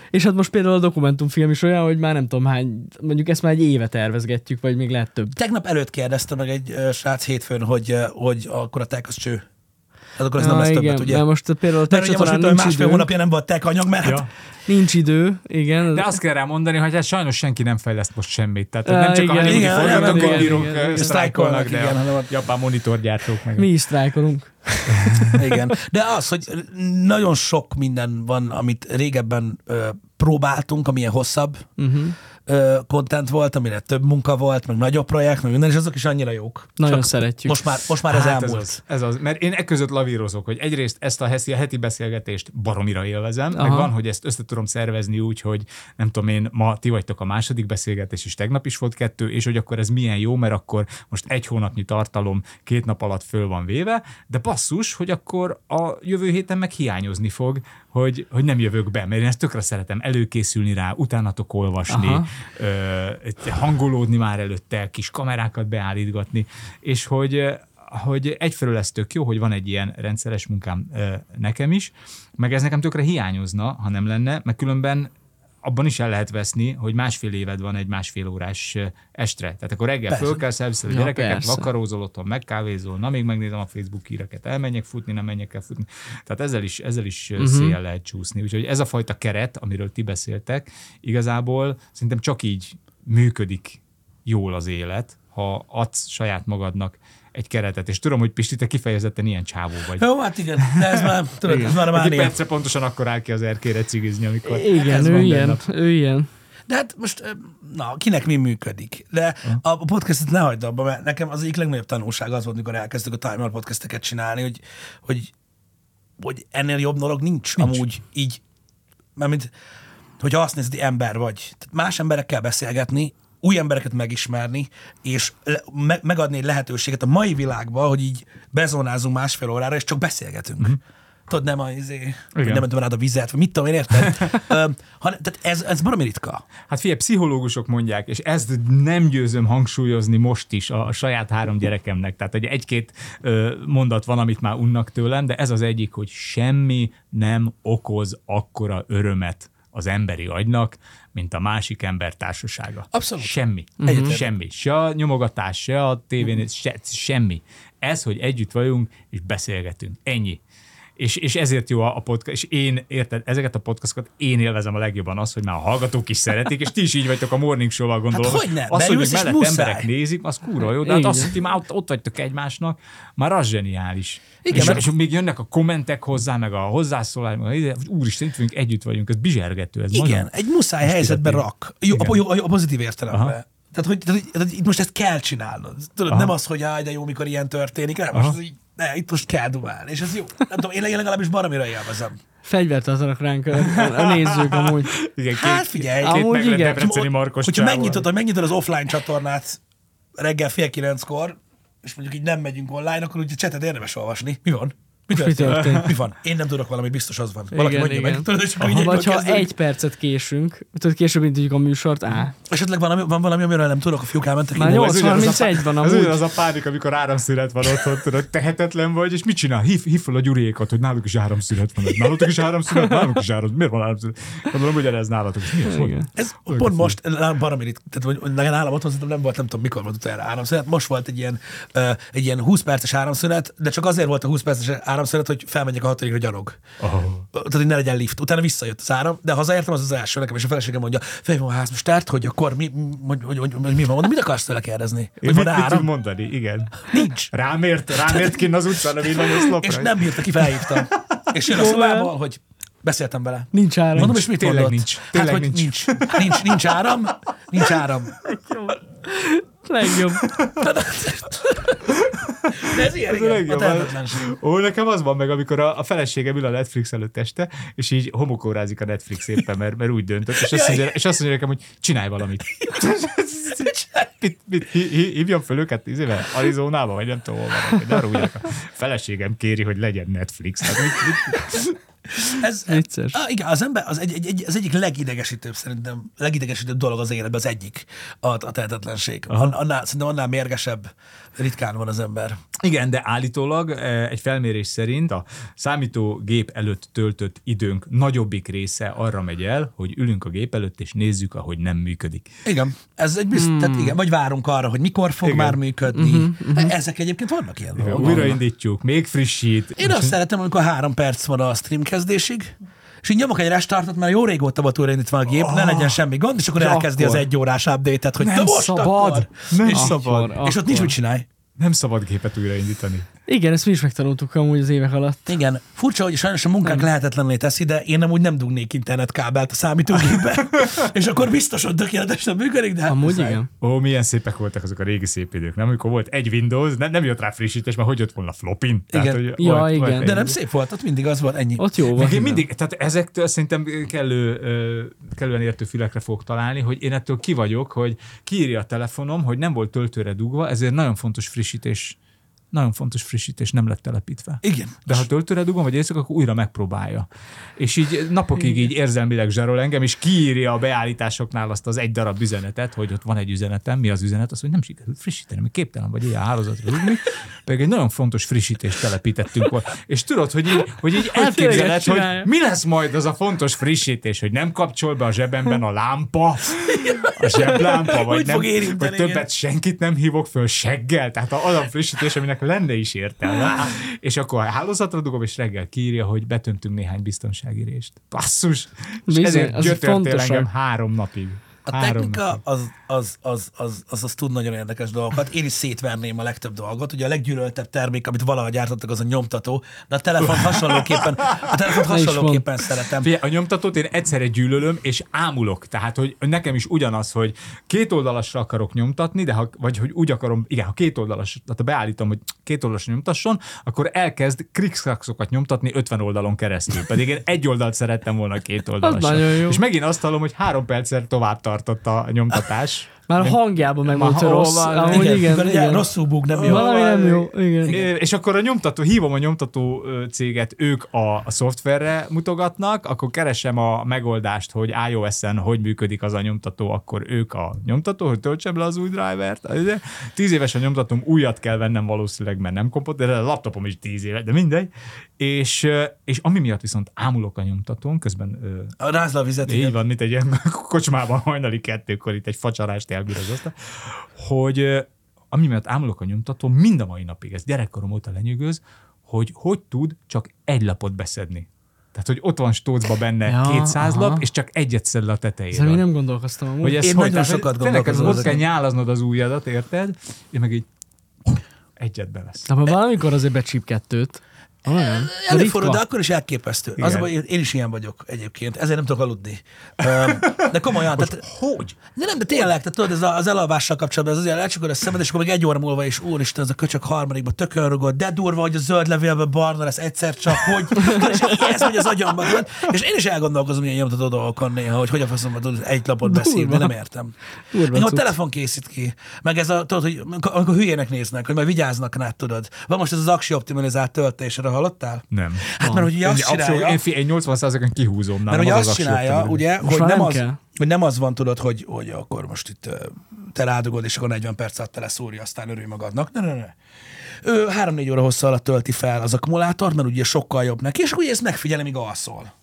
És hát most például a dokumentumfilm is olyan, hogy már nem tudom hány, mondjuk ezt már egy éve tervezgetjük, vagy még lehet több. Tegnap előtt kérdezte meg egy ö, srác hétfőn, hogy, hogy akkor a tek az cső. Tehát akkor ez Ja, nem lesz igen, többet, ugye? Mert most például a Mert ugye most nincs másfél hónapja nem volt tek anyag, mert Ja. hát nincs idő, igen. De azt kell rá mondani, hogy hát sajnos senki nem fejleszt most semmit. Tehát Ja, nem csak igen, a hollywoodi forgatókönyvírók sztrájkolnak, de Igen, a- japán monitorgyártók meg. Mi is sztrájkolunk. Igen. De az, hogy nagyon sok minden van, amit régebben ö, próbáltunk, amilyen hosszabb Uh-huh. ö, content volt, amire több munka volt, meg nagyobb projekt, meg minden, és azok is annyira jók. Nagyon szeretjük. Most már, most már ez Hát elmúlt. Ez az, ez az, mert én e között lavírozok, hogy egyrészt ezt a heti, a heti beszélgetést baromira élvezem, Aha. meg van, hogy ezt össze tudom szervezni úgy, hogy nem tudom én, ma ti vagytok a második beszélgetés, és tegnap is volt kettő, és hogy akkor ez milyen jó, mert akkor most egy hónapnyi tartalom két nap alatt föl van véve, de basszus, hogy akkor a jövő héten meg hiányozni fog, hogy, hogy nem jövök be, mert én ezt tökre szeretem előkészülni rá, utánatok olvasni, Aha. ö, hangolódni már előtte, kis kamerákat beállítgatni, és hogy hogy egyfelől ez tök jó, hogy van egy ilyen rendszeres munkám ö, nekem is, meg ez nekem tökre hiányozna, ha nem lenne, meg különben abban is el lehet veszni, hogy másfél éved van egy másfél órás estre. Tehát akkor reggel Persze. föl kell szerviszed a Ja, gyerekeket, persze. vakarózol otthon, megkávézol, na még megnézem a Facebook híreket, elmenjek futni, nem menjek el futni. Tehát ezzel is, ezzel is uh-huh. szél lehet csúszni. Úgyhogy ez a fajta keret, amiről ti beszéltek, igazából szerintem csak így működik jól az élet, ha adsz saját magadnak egy keretet. És tudom, hogy Pisti, te kifejezetten ilyen csávó vagy. Jó, hát igen, de ez már, tudod, ez már a mánia. percre pontosan akkor áll ki az erkére cigizni, amikor Igen, ez ő van ilyen, ő ilyen. De hát most, na, kinek mi működik. De a podcastet ne hagyd abba, mert nekem az egyik legnagyobb tanulság az volt, mikor elkezdtük a Time Out podcasteket csinálni, hogy, hogy, hogy ennél jobb dolog nincs, nincs. amúgy így, mert mint, hogyha azt nézed, hogy ember vagy. Tehát más emberekkel beszélgetni, új embereket megismerni, és le, me, megadni egy lehetőséget a mai világban, hogy így bezónázunk másfél órára, és csak beszélgetünk. Mm-hmm. Tudod, nem a, izé, hogy nem öntöm rád a vizet, vagy mit tudom én, érted? Hanem, tehát ez, ez baromi ritka. Hát figyelj, pszichológusok mondják, és ezt nem győzöm hangsúlyozni most is a, a saját három gyerekemnek. Tehát egy egy-két ö, mondat van, amit már unnak tőlem, de ez az egyik, hogy semmi nem okoz akkora örömet az emberi agynak, mint a másik ember társasága. Abszolút. Semmi. Egyetértek. Semmi. Se a nyomogatás, se a tévén, se, semmi. Ez, hogy együtt vagyunk, és beszélgetünk. Ennyi. És, és ezért jó a, a podcast, és én, érted, ezeket a podcastokat én élvezem a legjobban az, hogy már a hallgatók is szeretik, és ti is így vagytok a Morning Show-val gondolom. Hát hogyne, az, hogy beülsz, még és mellett muszáj. emberek nézik, az kurva jó, de hát azt, hogy ti már ott, ott vagytok egymásnak, már az zseniális. Igen, és, mert- és még jönnek a kommentek hozzá, meg a hozzászólás, meg a, hogy úristen, itt vagyunk, együtt vagyunk, ez bizsergető. Ez Igen, nagyon- egy muszáj helyzetbe rak. Jó, a, jó, a pozitív értelemben. Aha. Tehát hogy, tehát, hogy, tehát, hogy itt most ezt kell csinálnod. Tudod, Aha. nem az, hogy áj, de jó, mikor ilyen történik, nem, most ez így, ne, itt most kell dumálni, és ez jó. Nem tudom, én legalábbis baromira élvezem. Fegyvert tartanak ránk a, a nézők amúgy. Igen, Hát figyelj, két Amúgy igen. Debreceni Markos hogyha megnyitod, hogy megnyitod az offline csatornát reggel fél kilenckor, és mondjuk így nem megyünk online, akkor ugye csetet érdemes olvasni. Mi van? Mi történt? történt? Mi van? Én nem tudok valamit, biztos az van. Valaki Igen, mondja igen. meg, tudod, és akkor egyből Vagy ha kezdődik. egy percet késünk, tudod, később indítjuk a műsort, á, Esetleg van, van valami, amiről nem tudok, a fiúk elmentek. Már így nyolc dolgozni. ugyanaz a 31 van Ez amúgy. ugyanaz a pánik, amikor áramszünet van otthon, tudod, tehetetlen vagy, és mit csinál? Hív, hív fel a gyuriékat, hogy náluk is áramszünet van. Nálatok is áramszünet? Náluk is áramszünet. Miért van áramszünet? Gondolom, hogy ez nálatok is. Mi az? Igen. Ez pont most, baromi tehát hogy nálam otthon nem volt, nem tudom mikor volt utoljára áramszünet. Most volt egy ilyen, egy ilyen 20 perces áramszünet, de csak azért volt a 20 perces áramszünet, hogy felmenjek a hatodikra gyalog. Oh. Tehát, hogy ne legyen lift. Utána visszajött az áram, de hazaértem, az az első nekem, és a feleségem mondja, fej van a ház most tárt, hogy akkor mi, hogy, hogy, hogy, hogy, mi van, mondom, mit akarsz tőle kérdezni? Én Hogy van mit, mit áram? mondani? Igen. Nincs. Rámért, rámért kinn az utcán a villanyoszlopra. És nem bírta ki, felhívtam. És jön a szobába, hogy beszéltem vele. Nincs áram. Mondom, és mit Tényleg mondott? nincs. Hát, Tényleg hogy nincs. nincs. nincs. Nincs áram, nincs áram. Legjobb. De ez ilyen, Ez a igen, a legjobb. tehetetlenség. Ó, nekem az van meg, amikor a, a feleségem ül a Netflix előtt este, és így homokórázik a Netflix éppen, mert, mert úgy döntött, és azt, mondja, és azt mondja nekem, hogy csinálj valamit. mit, mit, hí- hí- hívjam föl őket izével, Arizonába, vagy nem tudom, hol vannak, de arra a feleségem kéri, hogy legyen Netflix. Hát mit, mit, Ez, Vicces. Ah, igen, az ember az, egy, egy, egy, az egyik legidegesítőbb szerintem, legidegesítőbb dolog az életben, az egyik a, a tehetetlenség. An, annál, szerintem annál mérgesebb ritkán van az ember. Igen, de állítólag eh, egy felmérés szerint a számítógép előtt töltött időnk nagyobbik része arra megy el, hogy ülünk a gép előtt, és nézzük, ahogy nem működik. Igen, ez egy bizt, hmm. tehát igen, vagy várunk arra, hogy mikor fog Igen. igen. már működni. Uh-huh, uh-huh. Ezek egyébként vannak ilyen dolgok. Újraindítjuk, még frissít. Én azt szeretem, amikor három perc van a stream kezdésig, és így nyomok egy restartot, mert jó régóta volt újraindítva a gép, ne legyen semmi gond, és akkor De elkezdi akkor. az egy órás update-et, hogy Nem de most szabad, akkor. nem és, szabad. Akkor, és ott nincs mit csinálj. Nem szabad gépet újraindítani. Igen, ezt mi is megtanultuk amúgy az évek alatt. Igen, furcsa, hogy sajnos a munkánk lehetetlenné teszi, de én nem úgy nem dugnék internetkábelt a számítógépbe, és akkor biztos, hogy tökéletesen működik, de hát Amúgy muszáj. igen. Ó, milyen szépek voltak azok a régi szép idők, nem? Amikor volt egy Windows, nem, nem jött rá frissítés, mert hogy jött volna flopin? Igen. hogy Ja, volt- igen. volt De nem szép volt, ott mindig az volt, ennyi. Ott jó volt. én mindig, tehát ezektől szerintem kellő, kellően értő fülekre fogok találni, hogy én ettől ki vagyok, hogy kiírja a telefonom, hogy nem volt töltőre dugva, ezért nagyon fontos frissítés, nagyon fontos frissítés nem lett telepítve. Igen. De ha töltőre dugom, vagy éjszaka, akkor újra megpróbálja. És így napokig így érzelmileg zsarol engem, és kiírja a beállításoknál azt az egy darab üzenetet, hogy ott van egy üzenetem, mi az üzenet, az, hogy nem sikerült frissíteni, mert képtelen vagy ilyen hálózatra dugni, pedig egy nagyon fontos frissítést telepítettünk volt. És tudod, hogy így, hogy így elképzeled, hogy mi lesz majd az a fontos frissítés, hogy nem kapcsol be a zsebemben a lámpa, a zseblámpa, vagy, Úgy nem, érinteni, vagy többet igen. senkit nem hívok föl seggel, tehát az a frissítés, aminek lenne is értelme. És akkor a hálózatra dugom, és reggel kiírja, hogy betöntünk néhány biztonsági rést. Basszus! És Bizony, ezért az gyötörtél engem három napig. A három technika napig. az, az, az, az, az, az tud nagyon érdekes dolgokat. Én is szétverném a legtöbb dolgot. Ugye a leggyűlöltebb termék, amit valaha gyártottak, az a nyomtató, de a telefon hasonlóképpen, a telefon hasonlóképpen szeretem. Figyelj, a nyomtatót én egyszerre gyűlölöm, és ámulok. Tehát, hogy nekem is ugyanaz, hogy két oldalasra akarok nyomtatni, de ha, vagy hogy úgy akarom, igen, ha két oldalas, tehát ha beállítom, hogy két oldalasra nyomtasson, akkor elkezd krikszaksokat nyomtatni 50 oldalon keresztül. Pedig én egy oldalt szerettem volna két oldalasra. És megint azt hallom, hogy három perccel tovább tartott a nyomtatás. Már a hangjában meg volt, rossz. van? Igen, igen, igen, igen. rosszul búg, nem jó. Valami nem jó. Igen. És akkor a nyomtató, hívom a nyomtató céget, ők a, a szoftverre mutogatnak, akkor keresem a megoldást, hogy iOS-en hogy működik az a nyomtató, akkor ők a nyomtató, hogy töltsem le az új drivert. Tíz éves a nyomtatóm, újat kell vennem valószínűleg, mert nem kompot, de a laptopom is tíz éves, de mindegy. És, és ami miatt viszont ámulok a nyomtatón, közben A rázla a vizet, így igen. van, mint egy ilyen kocsmában hajnali kettőkor itt egy facsarást elbírozozta, hogy ami miatt ámulok a nyomtató, mind a mai napig, ez gyerekkorom óta lenyűgöz, hogy hogy tud csak egy lapot beszedni. Tehát, hogy ott van stócba benne Ja, ja, 200 aha. lap, és csak egyet szed le a tetejére. Még nem gondolkoztam amúgy. hogy ez Én hogy, nagyon tehát, sokat tényleg gondolkozom ott kell nyálaznod az ujjadat, érted? Én meg így egyet bevesz. De ha valamikor azért becsíp kettőt. Olyan? De Előfordul, de akkor is elképesztő. Igen. Az én- én is ilyen vagyok egyébként, ezért nem tudok aludni. De komolyan, tehát, Hogy? de nem, de tényleg, tehát tudod, ez az elalvással kapcsolatban, az azért elcsukod a szemed, és akkor még egy óra múlva is, úristen, ez a köcsök harmadikba tökön de durva, hogy a zöld levélben barna lesz egyszer csak, hogy, és ez megy az agyamba, tudod? és én is elgondolkozom ilyen nyomtató dolgokon néha, hogy hogy a faszomba tudod egy lapot beszélni, de nem értem. Durva Engem a telefon készít ki, meg ez a, tudod, hogy amikor, amikor hülyének néznek, hogy majd vigyáznak rád, tudod. Van most ez az aksi optimalizált töltésre, hallottál? Nem. Hát mert hogy ugye azt Én, abszolút, csinálja, én, fi- én 80%-on kihúzom. mert ugye az azt csinálja, optimum. ugye, hogy nem, nem az, kell. hogy nem az van, tudod, hogy, hogy akkor most itt te rádugod, és akkor 40 perc alatt teleszúrja, aztán örülj magadnak. Ne, ne, ne. Ő 3-4 óra hossza alatt tölti fel az akkumulátort, mert ugye sokkal jobb neki, és akkor ugye ezt megfigyelem, míg alszol.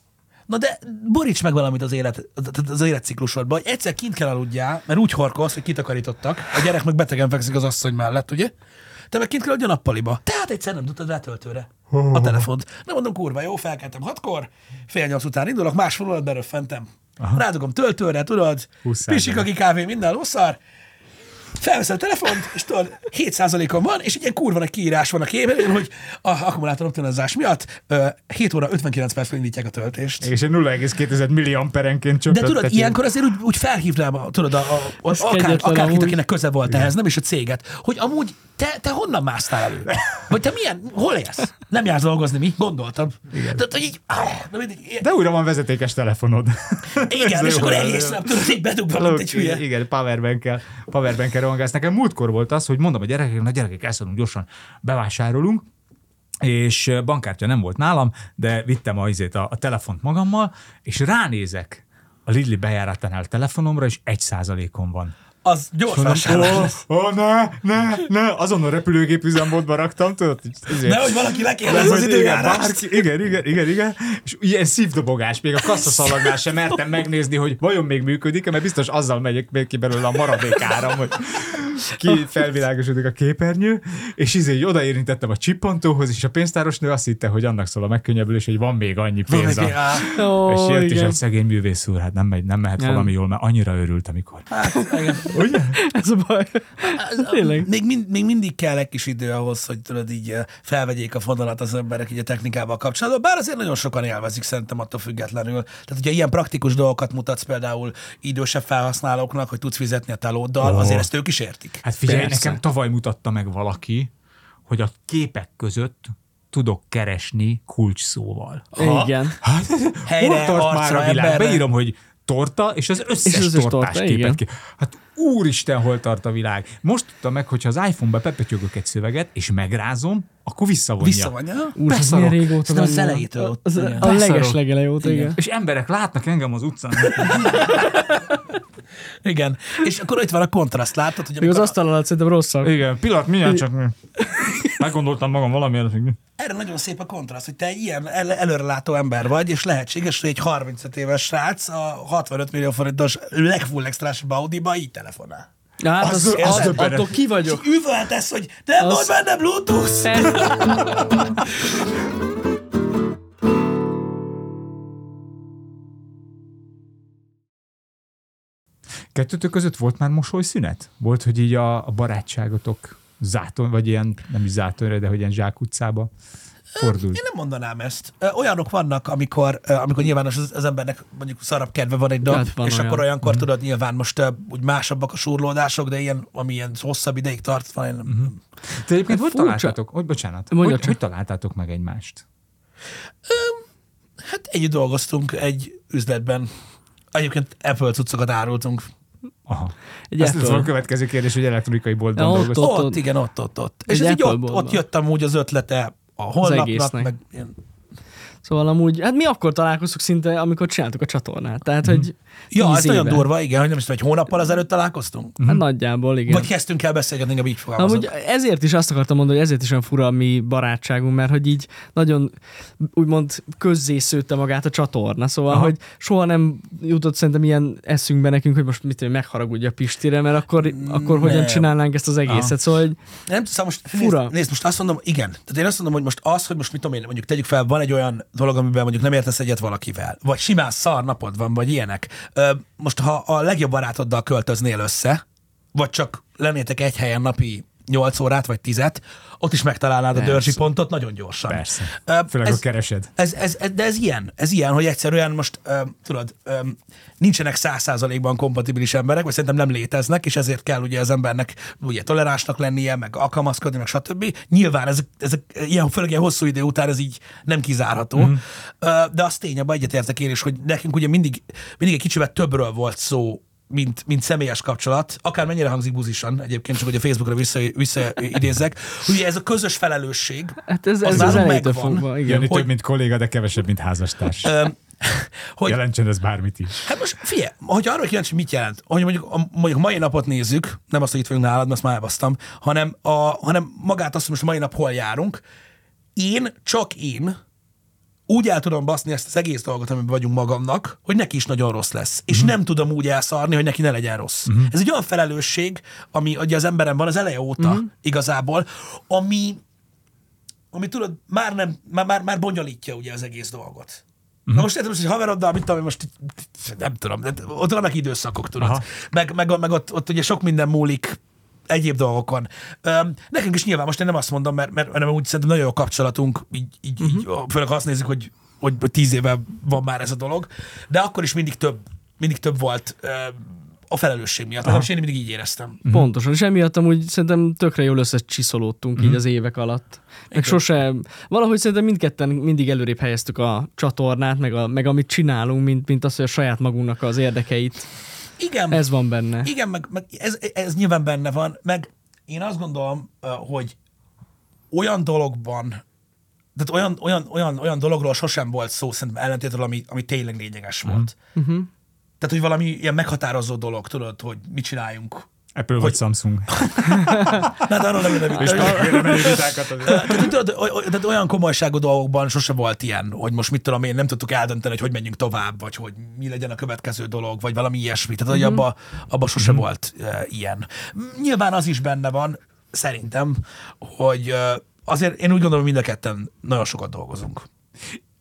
Na de boríts meg valamit az, élet, az életciklusodban, hogy egyszer kint kell aludjál, mert úgy horkolsz, hogy kitakarítottak, a gyerek meg betegen fekszik az asszony mellett, ugye? Te meg kint kell a nappaliba. Tehát egyszer nem tudtad rá töltőre a telefont. Nem mondom, kurva, jó, felkeltem hatkor, fél nyolc után indulok, más vonalat beröffentem. Rádugom töltőre, tudod, 20 pisik, aki kávé, minden lószar, felveszed a telefont, és tudod, 7%-on van, és egy ilyen kurva nagy kiírás van a képen, hogy a akkumulátor optimalizás miatt ö, 7 óra 59 percre indítják a töltést. És egy 0,2 milliamperenként De csöpögtetjük. tudod, ilyenkor azért úgy, úgy felhívnám, a, tudod, a, a, a, akár, akárkit, akinek köze volt ehhez, nem is a céget, hogy amúgy te, te honnan másztál elő? Vagy te milyen, hol élsz? Nem jársz dolgozni, mi? Gondoltam. Igen. Tehát, hogy így, áh, na mindig, De újra van vezetékes telefonod. igen, és akkor egész nap, tudod, így bedugva, mint egy hülye. Igen, powerben kell rohangálsz. Nekem múltkor volt az, hogy mondom a gyerekeknek, na gyerekek, elszállunk gyorsan, bevásárolunk, és bankkártya nem volt nálam, de vittem a, izét, a, a telefont magammal, és ránézek a Lidli bejáratánál telefonomra, és egy százalékon van. Az gyors Mondom, vásárlás. ó, ó, ne, ne, ne, azon a repülőgép üzemmódba raktam, tudod? ezért- Nehogy valaki lekérdezze az hogy igen, időjárást. igen, igen, igen, igen. És ilyen szívdobogás, még a kasszaszalagnál sem mertem megnézni, hogy vajon még működik mert biztos azzal megyek még ki belőle a maradék áram, hogy ki felvilágosodik a képernyő, és izé így odaérintettem a csippantóhoz, és a pénztáros nő azt hitte, hogy annak szól a megkönnyebbülés, hogy van még annyi pénz. A... á, Ó, És jött is igen. egy szegény művész úr, hát nem, megy, nem mehet Nem. valami jól, mert annyira örült, amikor. Hát. Ugye? Ez a baj. Tényleg. Még, mind, még mindig kell egy kis idő ahhoz, hogy tudod így felvegyék a fonalat az emberek így a technikával kapcsolatban, bár azért nagyon sokan élvezik szerintem attól függetlenül. Tehát, hogyha ilyen praktikus dolgokat mutatsz például idősebb felhasználóknak, hogy tudsz fizetni a telóddal, Ó. azért ezt ők is értik. Hát figyelj, Persze. nekem tavaly mutatta meg valaki, hogy a képek között tudok keresni kulcsszóval. Igen. Hát, Helyre, hol tart már a világ? emberre. Beírom, hogy torta, és az összes, És az összes tortás torta, képet igen. ki. Hát úristen, hol tart a világ. Most tudtam meg, hogyha az iPhone-ba bepetyögök egy szöveget, és megrázom, akkor visszavonja. Visszavonja. Úr, ez milyen régóta az elejétől ott, Az, igen. a leges Beszarok. legele óta, igen. És emberek látnak engem az utcán. Igen. És akkor itt van a kontraszt, látod, hogy Még az asztal alatt szerintem rosszabb. Igen, pillanat, mindjárt csak mi. Meggondoltam magam valami előtt. erre nagyon szép a kontraszt, hogy te egy ilyen el- előrelátó ember vagy, és lehetséges, hogy egy 35 éves srác a 65 millió forintos legfull extrás Audi-ba így telefonál. Ja, hát Az- az, az az, attól ki vagyok. Üvöltesz, hogy nem Az- volt benne Bluetooth! Kettőtök között volt már mosolyszünet? Volt, hogy így a, a barátságotok záton, vagy ilyen, nem is zátonra, de hogy ilyen zsákutcába fordult? Én nem mondanám ezt. Olyanok vannak, amikor, amikor nyilvános az, az embernek mondjuk szarabb kedve van egy nap, Hát van és olyan. akkor olyankor tudod, nyilván most úgy másabbak a surlódások, de ilyen, ami ilyen hosszabb ideig tart, van, én nem, Te egyébként Hát hogy furcsa. találtátok? Hogy, bocsánat, Mondja hogy, hogy találtátok meg egymást? Hát együtt dolgoztunk egy üzletben. Egyébként Apple cuccokat árultunk. Aha. Egy Ezt Apple. a következő kérdés, hogy elektronikai boltban Ja, ott- dolgoztok. ott- Ott, igen, ott, ott, ott. És ez így ott, ott jött amúgy az ötlete a egésznek. meg ilyen. Szóval amúgy, hát mi akkor találkoztuk szinte, amikor csináltuk a csatornát. Tehát, hogy Mhm. Ja, ez nagyon éve. durva, igen, hogy nem is tudom, egy hónappal azelőtt találkoztunk. Hát nagyjából, igen. Vagy kezdtünk el beszélgetni, inkább így Na, fogalmazok. Amúgy ezért is azt akartam mondani, hogy ezért is olyan fura a mi barátságunk, mert hogy így nagyon úgymond közzé szőtte magát a csatorna, szóval, Aha. hogy soha nem jutott szerintem ilyen eszünkbe nekünk, hogy most mit tudom, megharagudja a Pistire, mert akkor, akkor hogyan Nem. csinálnánk ezt az egészet. Aha. Szóval, hogy Nem tudom, most Fura. Nézd, nézd, most azt mondom, igen. Tehát én azt mondom, hogy most az, hogy most mit tudom én, mondjuk tegyük fel, van egy olyan dolog, amiben mondjuk nem értesz egyet valakivel, vagy simán szar napod van, vagy ilyenek. Most ha a legjobb barátoddal költöznél össze, vagy csak lennétek egy helyen napi 8 órát, vagy 10 ott is megtalálnád a Persze. dörzsi pontot nagyon gyorsan. Persze. Főleg, ez- ha keresed. Ez, ez, ez, de ez ilyen, ez ilyen, hogy egyszerűen most, ö, tudod, ö, nincsenek száz százalékban kompatibilis emberek, vagy szerintem nem léteznek, és ezért kell ugye az embernek ugye toleránsnak lennie, meg alkalmazkodni, meg stb. Nyilván ezek, ezek ilyen, főleg ilyen hosszú idő után ez így nem kizárható, mm. de az tény, abban egyetértek én is, hogy nekünk ugye mindig, mindig egy kicsivel többről volt szó, mint, mint személyes kapcsolat, akár mennyire hangzik buzisan, egyébként csak hogy a Facebookra vissza, visszaidézzek, ugye ez a közös felelősség, hát ez, Az ez az nálunk megvan. fogva, igen. Jani hogy- több, mint kolléga, de kevesebb, mint házastárs. Hogy Jelentsen ez bármit is. Hát most figyelj, hogyha arra kíváncsi, mit jelent, hogy mondjuk a mondjuk mai napot nézzük, nem azt, hogy itt vagyunk nálad, mert azt már elbasztam, hanem, a, hanem magát azt, hogy most mai nap hol járunk, én, csak én úgy el tudom baszni ezt az egész dolgot, amiben vagyunk magamnak, hogy neki is nagyon rossz lesz. És nem tudom úgy elszarni, hogy neki ne legyen rossz. Ez egy olyan felelősség, ami ugye az emberem van az eleje óta igazából, ami, ami tudod, már, nem, már, már, már bonyolítja ugye az egész dolgot. Uh-huh. Na most értem, hogy haveroddal, mit tudom, most nem tudom, ott vannak időszakok, tudod. Aha. Meg, meg, meg ott, ott ugye sok minden múlik egyéb dolgokon. Öm, nekünk is nyilván most én nem azt mondom, mert, mert, mert úgy szerintem nagyon jó kapcsolatunk, így, így, uh-huh. így főleg ha azt nézzük, hogy, hogy tíz éve van már ez a dolog, de akkor is mindig több, mindig több volt öm, a felelősség miatt. Legalábbis én mindig így éreztem. Pontosan, és emiatt amúgy szerintem tökre jól összecsiszolódtunk Mhm. így az évek alatt. Meg sose, valahogy szerintem mindketten mindig előrébb helyeztük a csatornát, meg, a, meg amit csinálunk, mint, mint az, hogy a saját magunknak az érdekeit. Igen, Ez van benne. Igen, meg, meg ez, ez nyilván benne van, meg én azt gondolom, hogy olyan dologban, tehát olyan, olyan, olyan, olyan dologról sosem volt szó, szerintem ellentétről, ami, ami tényleg lényeges volt. Uh-huh. Tehát, hogy valami ilyen meghatározó dolog, tudod, hogy mit csináljunk. Apple vagy Samsung. Na, de arról nem, nem, És hogy tudod, tehát olyan komolyságú dolgokban sose volt ilyen, hogy most mit tudom én, nem tudtuk eldönteni, hogy hogy menjünk tovább, vagy hogy mi legyen a következő dolog, vagy valami ilyesmi. Tehát, hogy abba, abba sose volt uh, ilyen. Nyilván az is benne van, szerintem, hogy uh, azért én úgy gondolom, hogy mind a ketten nagyon sokat dolgozunk.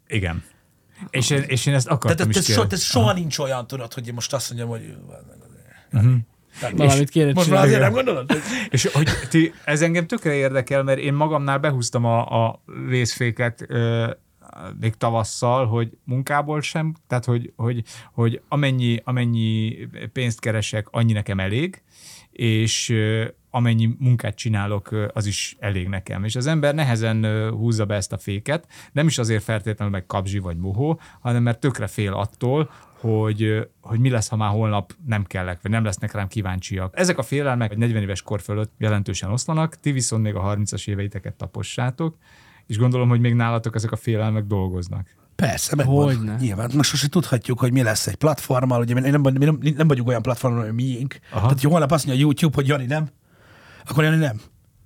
Igen. És én, és én ezt akartam Tehát is ez, so, ez soha nincs olyan, tudod, hogy én most azt mondjam, hogy Tehát Valamit kéne most már azért nem gondolod? És hogy ti, ez engem tökre érdekel, mert én magamnál behúztam a, a részféket ö, még tavasszal, hogy munkából sem, tehát hogy, hogy, hogy amennyi, amennyi pénzt keresek, annyi nekem elég, és amennyi munkát csinálok, az is elég nekem. És az ember nehezen húzza be ezt a féket, nem is azért feltétlenül meg kapzsi vagy mohó, hanem mert tökre fél attól, hogy, hogy mi lesz, ha már holnap nem kellek, vagy nem lesznek rám kíváncsiak. Ezek a félelmek egy 40 éves kor fölött jelentősen oszlanak, ti viszont még a 30-as éveiteket tapossátok, és gondolom, hogy még nálatok ezek a félelmek dolgoznak. Persze, meg Hogyne. Nyilván. Most sose tudhatjuk, hogy mi lesz egy platformmal. Ugye mi nem, mi nem, nem vagyunk olyan platformon, hogy miénk. Aha. Tehát, hogy holnap azt mondja a YouTube, hogy Jani nem, akkor Jani nem.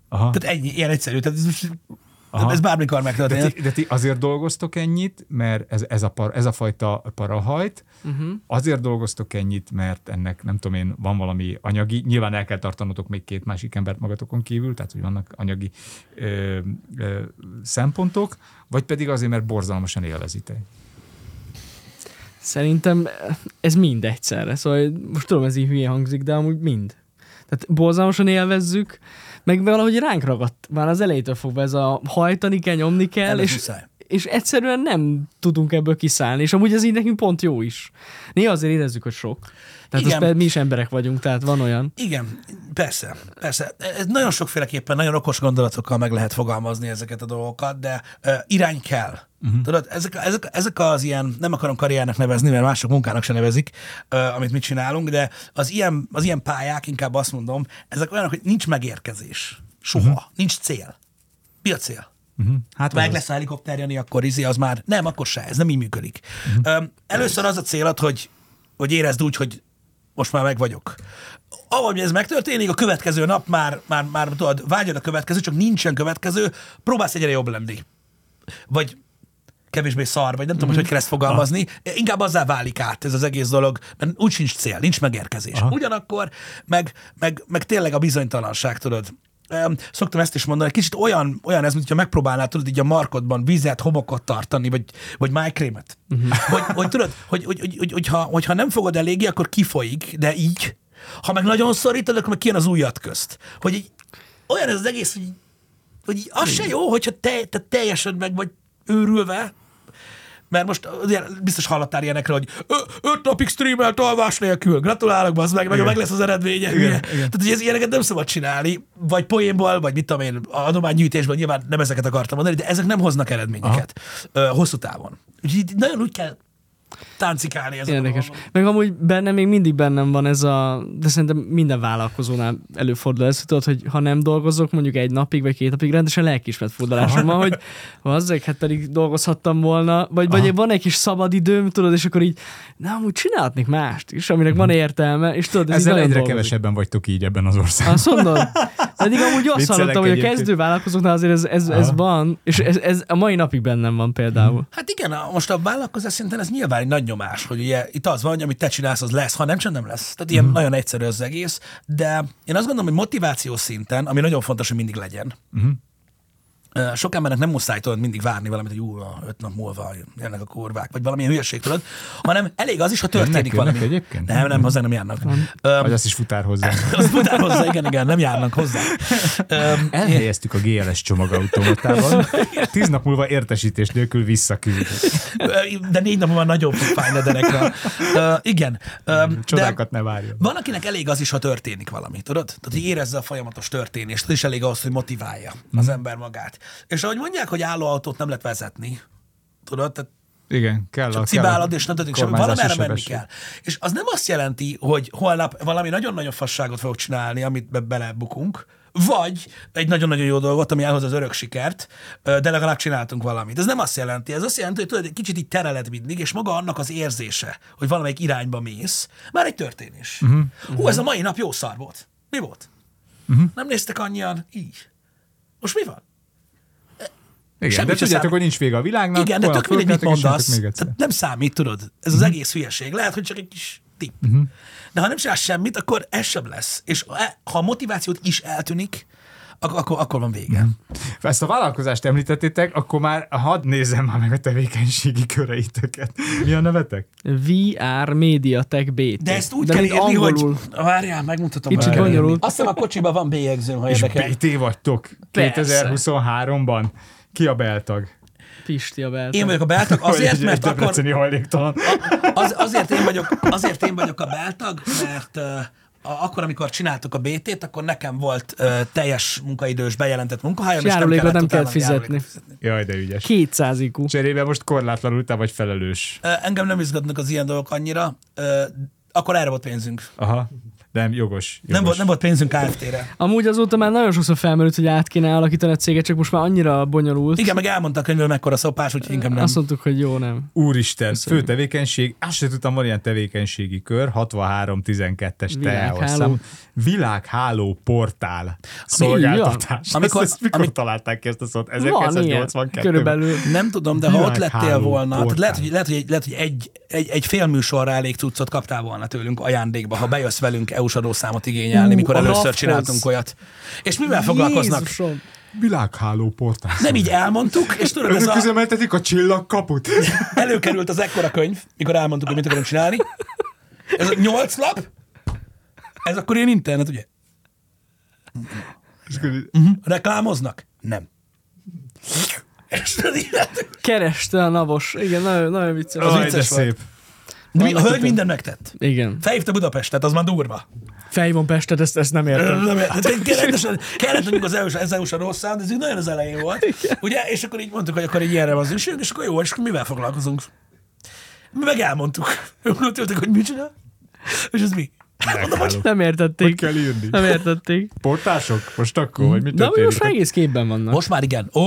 Aha. Tehát ennyi, ilyen egyszerű. Tehát ez, most, Aha. ez bármikor De megtörténhet. ti, de ti azért dolgoztok ennyit, mert ez, ez, a, par, ez a fajta parahajt, uh-huh. azért dolgoztok ennyit, mert ennek nem tudom én, van valami anyagi, nyilván el kell tartanotok még két másik embert magatokon kívül, tehát hogy vannak anyagi ö, ö, szempontok, vagy pedig azért, mert borzalmasan élvezitek. Szerintem ez mind egyszerre. Szóval most tudom, ez így hülye hangzik, de amúgy mind. Tehát borzalmasan élvezzük, meg valahogy ránk ragadt már az elejétől fogva ez a hajtani kell, nyomni kell, Ennek és, muszáj. És egyszerűen nem tudunk ebből kiszállni, és amúgy ez így nekünk pont jó is. Néha azért érezzük, hogy sok. Tehát Igen. az, pe- mi is emberek vagyunk, tehát van olyan. Igen, persze, persze. Ez nagyon sokféleképpen, nagyon okos gondolatokkal meg lehet fogalmazni ezeket a dolgokat, de uh, irány kell. Uh-huh. Tudod, ezek, ezek, ezek az ilyen, nem akarom karriernek nevezni, mert mások munkának se nevezik, uh, amit mi csinálunk, de az ilyen, az ilyen pályák, inkább azt mondom, ezek olyanok, hogy nincs megérkezés. Soha. Uh-huh. Nincs cél. Mi a cél? Uh-huh. Hát Meg lesz a helikopter, Jani, akkor izi, az már nem, akkor se, ez nem így működik. Uh-huh. Először az a célod, hogy, hogy érezd úgy, hogy most már meg vagyok. Ahogy ez megtörténik, a következő nap már, már, már tudod, vágyod a következő, csak nincsen következő, próbálsz egyre jobb lenni. Vagy kevésbé szar, vagy nem tudom, hogy hogy kell ezt fogalmazni, inkább azzá válik át ez az egész dolog, mert úgy sincs cél, nincs megérkezés. Aha. Ugyanakkor meg, meg, meg tényleg a bizonytalanság, tudod. Szoktam ezt is mondani, kicsit olyan, olyan ez, mint hogyha megpróbálnál, tudod, így a markodban vizet, homokot tartani, vagy, vagy májkrémet. Uh-huh. Hogy, hogy, tudod, hogy, hogy, hogy, hogy, hogyha, hogyha nem fogod eléggé, akkor kifolyik, de így. Ha meg nagyon szorítod, akkor meg kijön az ujjad közt. Hogy így, olyan ez az egész, hogy, hogy az se jó, hogyha te, te teljesen meg vagy őrülve, mert most biztos hallottál ilyenekre, hogy öt napig streamelt alvás nélkül. Gratulálok, az meg, meg, meg lesz az eredménye. Igen, igen. Tehát, hogy ez ilyeneket nem szabad csinálni, vagy poénból, vagy mit tudom én, adománygyűjtésben nyilván nem ezeket akartam mondani, de ezek nem hoznak eredményeket ö, hosszú távon. Úgyhogy nagyon úgy kell táncikálni ezen Érdekes. a. Meg amúgy benne még mindig bennem van ez a, de szerintem minden vállalkozónál előfordul ez, tudod, hogy ha nem dolgozok mondjuk egy napig vagy két napig, rendesen lelkiismert fordulásom van, hogy azzal hát pedig dolgozhattam volna, vagy, vagy van egy kis szabad időm, tudod, és akkor így, na amúgy csinálhatnék mást is, aminek van értelme, és tudod, ez Ezzel egyre dolgozik. kevesebben vagytok így ebben az országban. Azt mondod? Pedig amúgy azt hallottam, hogy a egyébként. kezdő vállalkozóknál azért ez, ez, ez van, és ez, ez a mai napig bennem van például. Hát igen, most a vállalkozás szinten ez nyilván egy nagy nyomás, hogy ugye itt az van, hogy amit te csinálsz, az lesz, ha nem, csak nem lesz. Tehát ilyen nagyon egyszerű az egész, de én azt gondolom, hogy motiváció szinten, ami nagyon fontos, hogy mindig legyen, Ö, Sok embernek nem muszáj tudod mindig várni valamit, hogy ú, na, öt nap múlva jönnek a kurvák, vagy valamilyen hülyeség tudod, hanem elég az is, ha történik Jönnek- jönnek valami. egyébként? Nem, nem, hozzá nem járnak. Öm, Vagy azt is futár hozzá. az után hozzá, igen, igen, nem járnak hozzá. Öm, Elhelyeztük a GLS csomagautomatában. Tíz nap múlva értesítés nélkül visszaküldött. de négy napon már nagyon fog fájni a derekra. Uh, igen. Um, Csodákat ne várjon. Van, akinek elég az is, ha történik valami, tudod? Tehát, hogy érezze a folyamatos történést, az is elég ahhoz, hogy motiválja az ember magát. És ahogy mondják, hogy állóautót nem lehet vezetni, tudod? Tehát Igen, kell csak cibálod, kell és nem történik semmi. Valamerre menni kell. És az nem azt jelenti, hogy holnap valami nagyon-nagyon fasságot fogok csinálni, amit be belebukunk, vagy egy nagyon-nagyon jó dolgot, ami elhoz az örök sikert, de legalább csináltunk valamit. Ez nem azt jelenti. Ez azt jelenti, hogy tudod, egy kicsit így tereled mindig, és maga annak az érzése, hogy valamelyik irányba mész, már egy történés. Mhm. Uh-huh. Hú, ez a mai nap jó szar volt. Mi volt? Uh-huh. Nem néztek annyian? Így. Most mi van? Igen, Semmi de tudjátok, számít. hogy nincs vége a világnak. Igen, de tök mindegy, mit és mondasz. Tehát nem számít, tudod. Ez az egész hülyeség. Lehet, hogy csak egy kis tipp. Mhm. De ha nem csinálsz semmit, akkor ez sem lesz. És e- ha a motivációt is eltűnik, ak- akkor, akkor van vége. Mhm. Ezt a vállalkozást említettétek, akkor már hadd nézzem már meg a tevékenységi köreiteket. Mi a nevetek? VR Mediatek BT. De ezt úgy De kell írni, angolul. hogy... Várjál, megmutatom. Kicsit bonyolult. Azt hiszem a kocsiban van bélyegzőm, ha És érdekel. BT vagytok Persze. 2023-ban. Ki a beltag? Pisti a beltag. Én vagyok a beltag azért, egy- egy mert akkor... hajléktalan. Az, azért, én vagyok, azért én vagyok a beltag, mert uh, akkor, amikor csináltuk a BT-t, akkor nekem volt uh, teljes munkaidős bejelentett munkahelyem, És járulékot nem utána kell járulékot fizetni. Jaj, de ügyes. 200 IQ. Cserébe most korlátlanul te vagy felelős. Ö, Engem nem izgatnak az ilyen dolgok annyira. Ö, Akkor erre volt pénzünk. Aha. Nem, jogos. jogos. Nem volt, nem volt pénzünk KFT-re. Amúgy azóta már nagyon sokszor felmerült, hogy át kéne alakítani a céget, csak most már annyira bonyolult. Igen, meg elmondta a könyvből mekkora szopás, úgyhogy inkább nem. Azt mondtuk, hogy jó, nem. Úristen, fő tevékenység, azt sem tudtam, van ilyen tevékenységi kör, 63-12-es Világháló. Világháló portál szolgáltatás. Amikor- Amikor, ezt, ezt mikor amik- találták ki ezt a szót? Van ilyen, 1982 körülbelül. Nem tudom, de ha ott lettél volna, tehát lehet, hogy, lehet, hogy, egy, lehet, hogy egy, egy, egy fél műsorra elég cuccot kaptál volna tőlünk ajándékba, ha bejössz velünk EU-s adószámot igényelni, Ú, mikor a először csináltunk olyat. És mivel foglalkoznak? Jézusom. Világháló portál. Nem így elmondtuk, és tudod, ez Önök a, üzemeltetik a csillagkaput. előkerült az ekkora könyv, mikor elmondtuk, hogy mit akarunk csinálni. Ez a nyolc lap, ez akkor ilyen internet, ugye? Így- Reklámoznak? Nem. Kereste a navos. Igen, nagyon, nagyon vicces. De vicces volt. De mi, a hölgy minden megtett. Igen. Felhívta Budapestet, az már durva. Fejvon Pestet, ezt, ezt nem értem. Nem, hát én kellett, kellett mondjuk az EU-s, az EU-s a rossz szám, de ez így nagyon az elején volt. Ugye? És akkor így mondtuk, hogy akkor egy ilyenre van szükség, és akkor jó, és akkor mivel foglalkozunk? Mi meg elmondtuk. Ők ültek, hogy mit csinál? És ez mi? Mondom, hogy Nem Hogy értették. kell írni? Nem értették. Portások? Most akkor, vagy mit De most már egész képben vannak. most már igen. Ó,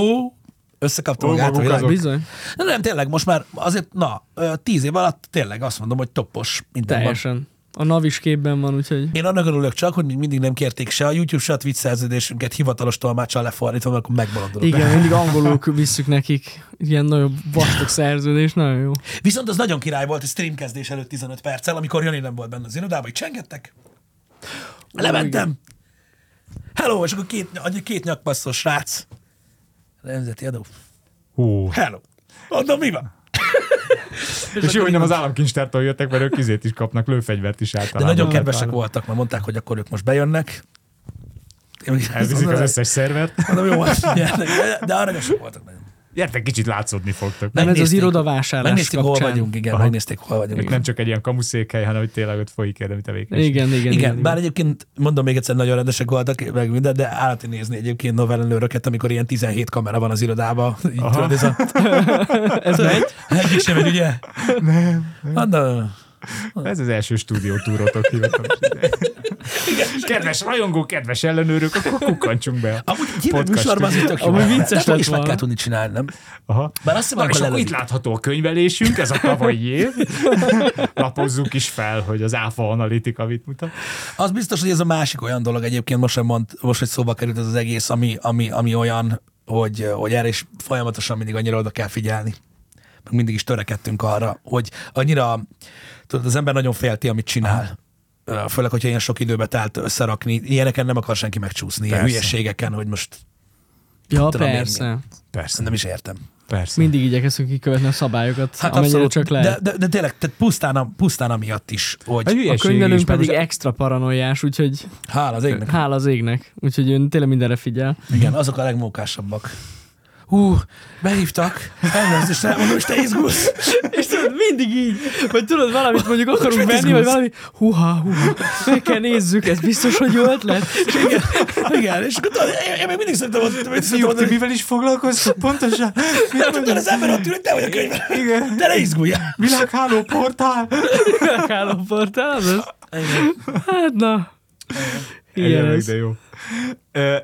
összekaptam Ó, magát a maguk világ. azok. Bizony. De nem, tényleg, most már azért, na, tíz év alatt tényleg azt mondom, hogy toppos mindenben. Teljesen. A NAV is képben van, úgyhogy... Én annak örülök csak, hogy még mindig nem kérték se a YouTube, se a Twitch szerződésünket hivatalos tolmácsal lefordítva, mert akkor megbolondulok. Igen, mindig angolul visszük nekik. Ilyen nagyon vastag szerződés, nagyon jó. Viszont az nagyon király volt, hogy stream kezdés előtt 15 perccel, amikor Jani nem volt benne az irodában, hogy csengettek. Lementem. Hello, és akkor két, két nyakpasszos srác. Nemzeti adó. Hú. Hello. Mondom, mi van? És jó, hogy nem az államkincstártól jöttek, mert ők izét is kapnak, lőfegyvert is De általában. nagyon kedvesek voltak, mert mondták, hogy akkor ők most bejönnek. Elviszik az összes szervert. Mondom, jó, hát de, de aranyosak voltak nagyon. Gyertek, kicsit látszódni fogtok. Nem ez az irodavásárlás Megnézték, hol kapcsán. vagyunk, igen, Aha. megnézték, hol vagyunk. Igen. nem csak egy ilyen kamuszékhely, hanem hogy tényleg ott folyik érdemi tevékenység. Igen, igen, igen. Igen, igen, bár egyébként mondom még egyszer, nagyon rendesek voltak, meg minden, de állati nézni egyébként novellenőröket, amikor ilyen 17 kamera van az irodában. Így tudod, ez a... Ez megy? Egyik sem megy, ugye? Nem. De, Ez az első stúdiótúrotok hivatalos. kedves rajongó, kedves ellenőrök, akkor kukkantsunk be. amúgy podcast műsorban jó. Amúgy vicces lett is meg kell tudni csinálni, nem? Aha. Bár azt hiszem, és akkor itt látható a könyvelésünk, ez a tavalyi év. Lapozzuk is fel, hogy az áfa analitika mit mutat. Az biztos, hogy ez a másik olyan dolog egyébként, most, sem mond, most hogy szóba került ez az egész, ami, ami, ami olyan, hogy, hogy erre is folyamatosan mindig annyira oda kell figyelni. Meg mindig is törekedtünk arra, hogy annyira, tudod, az ember nagyon félti, amit csinál. Ö, Főleg, hogyha ilyen sok időbe telt összerakni. Ilyeneken nem akar senki megcsúszni, ilyen Persze. hülyeségeken, hogy most Ja, Tudom én, persze. Persze, nem is értem. persze. Mindig igyekezünk kikövetni a szabályokat, Hát amennyire abszolút, csak lehet. de, de, de tényleg, tehát pusztán, a, pusztán amiatt is, A hogy hülyeség a könyvelőnk pedig most- extra paranoiás, úgyhogy hála az égnek. hála az égnek. Úgyhogy ő tényleg mindenre figyel. Igen, azok a legmókásabbak. Hú, behívtak, elnézést, és elmondom, és te izgulsz. És tudod, mindig így, vagy tudod, valamit mondjuk akarunk venni, vagy valami, huha, huha, meg kell nézzük, ez biztos, hogy jó ötlet. És igen, igen, és akkor tudod, én, én még mindig szerintem, ti hogy mivel is foglalkoztok? Pontosan. nem tudod, az ember ott ül, hogy te vagy a könyvben. Igen. De ne izguljál. Világháló portál. Hálóportál, az az? Hát na. Egyenek, de jó.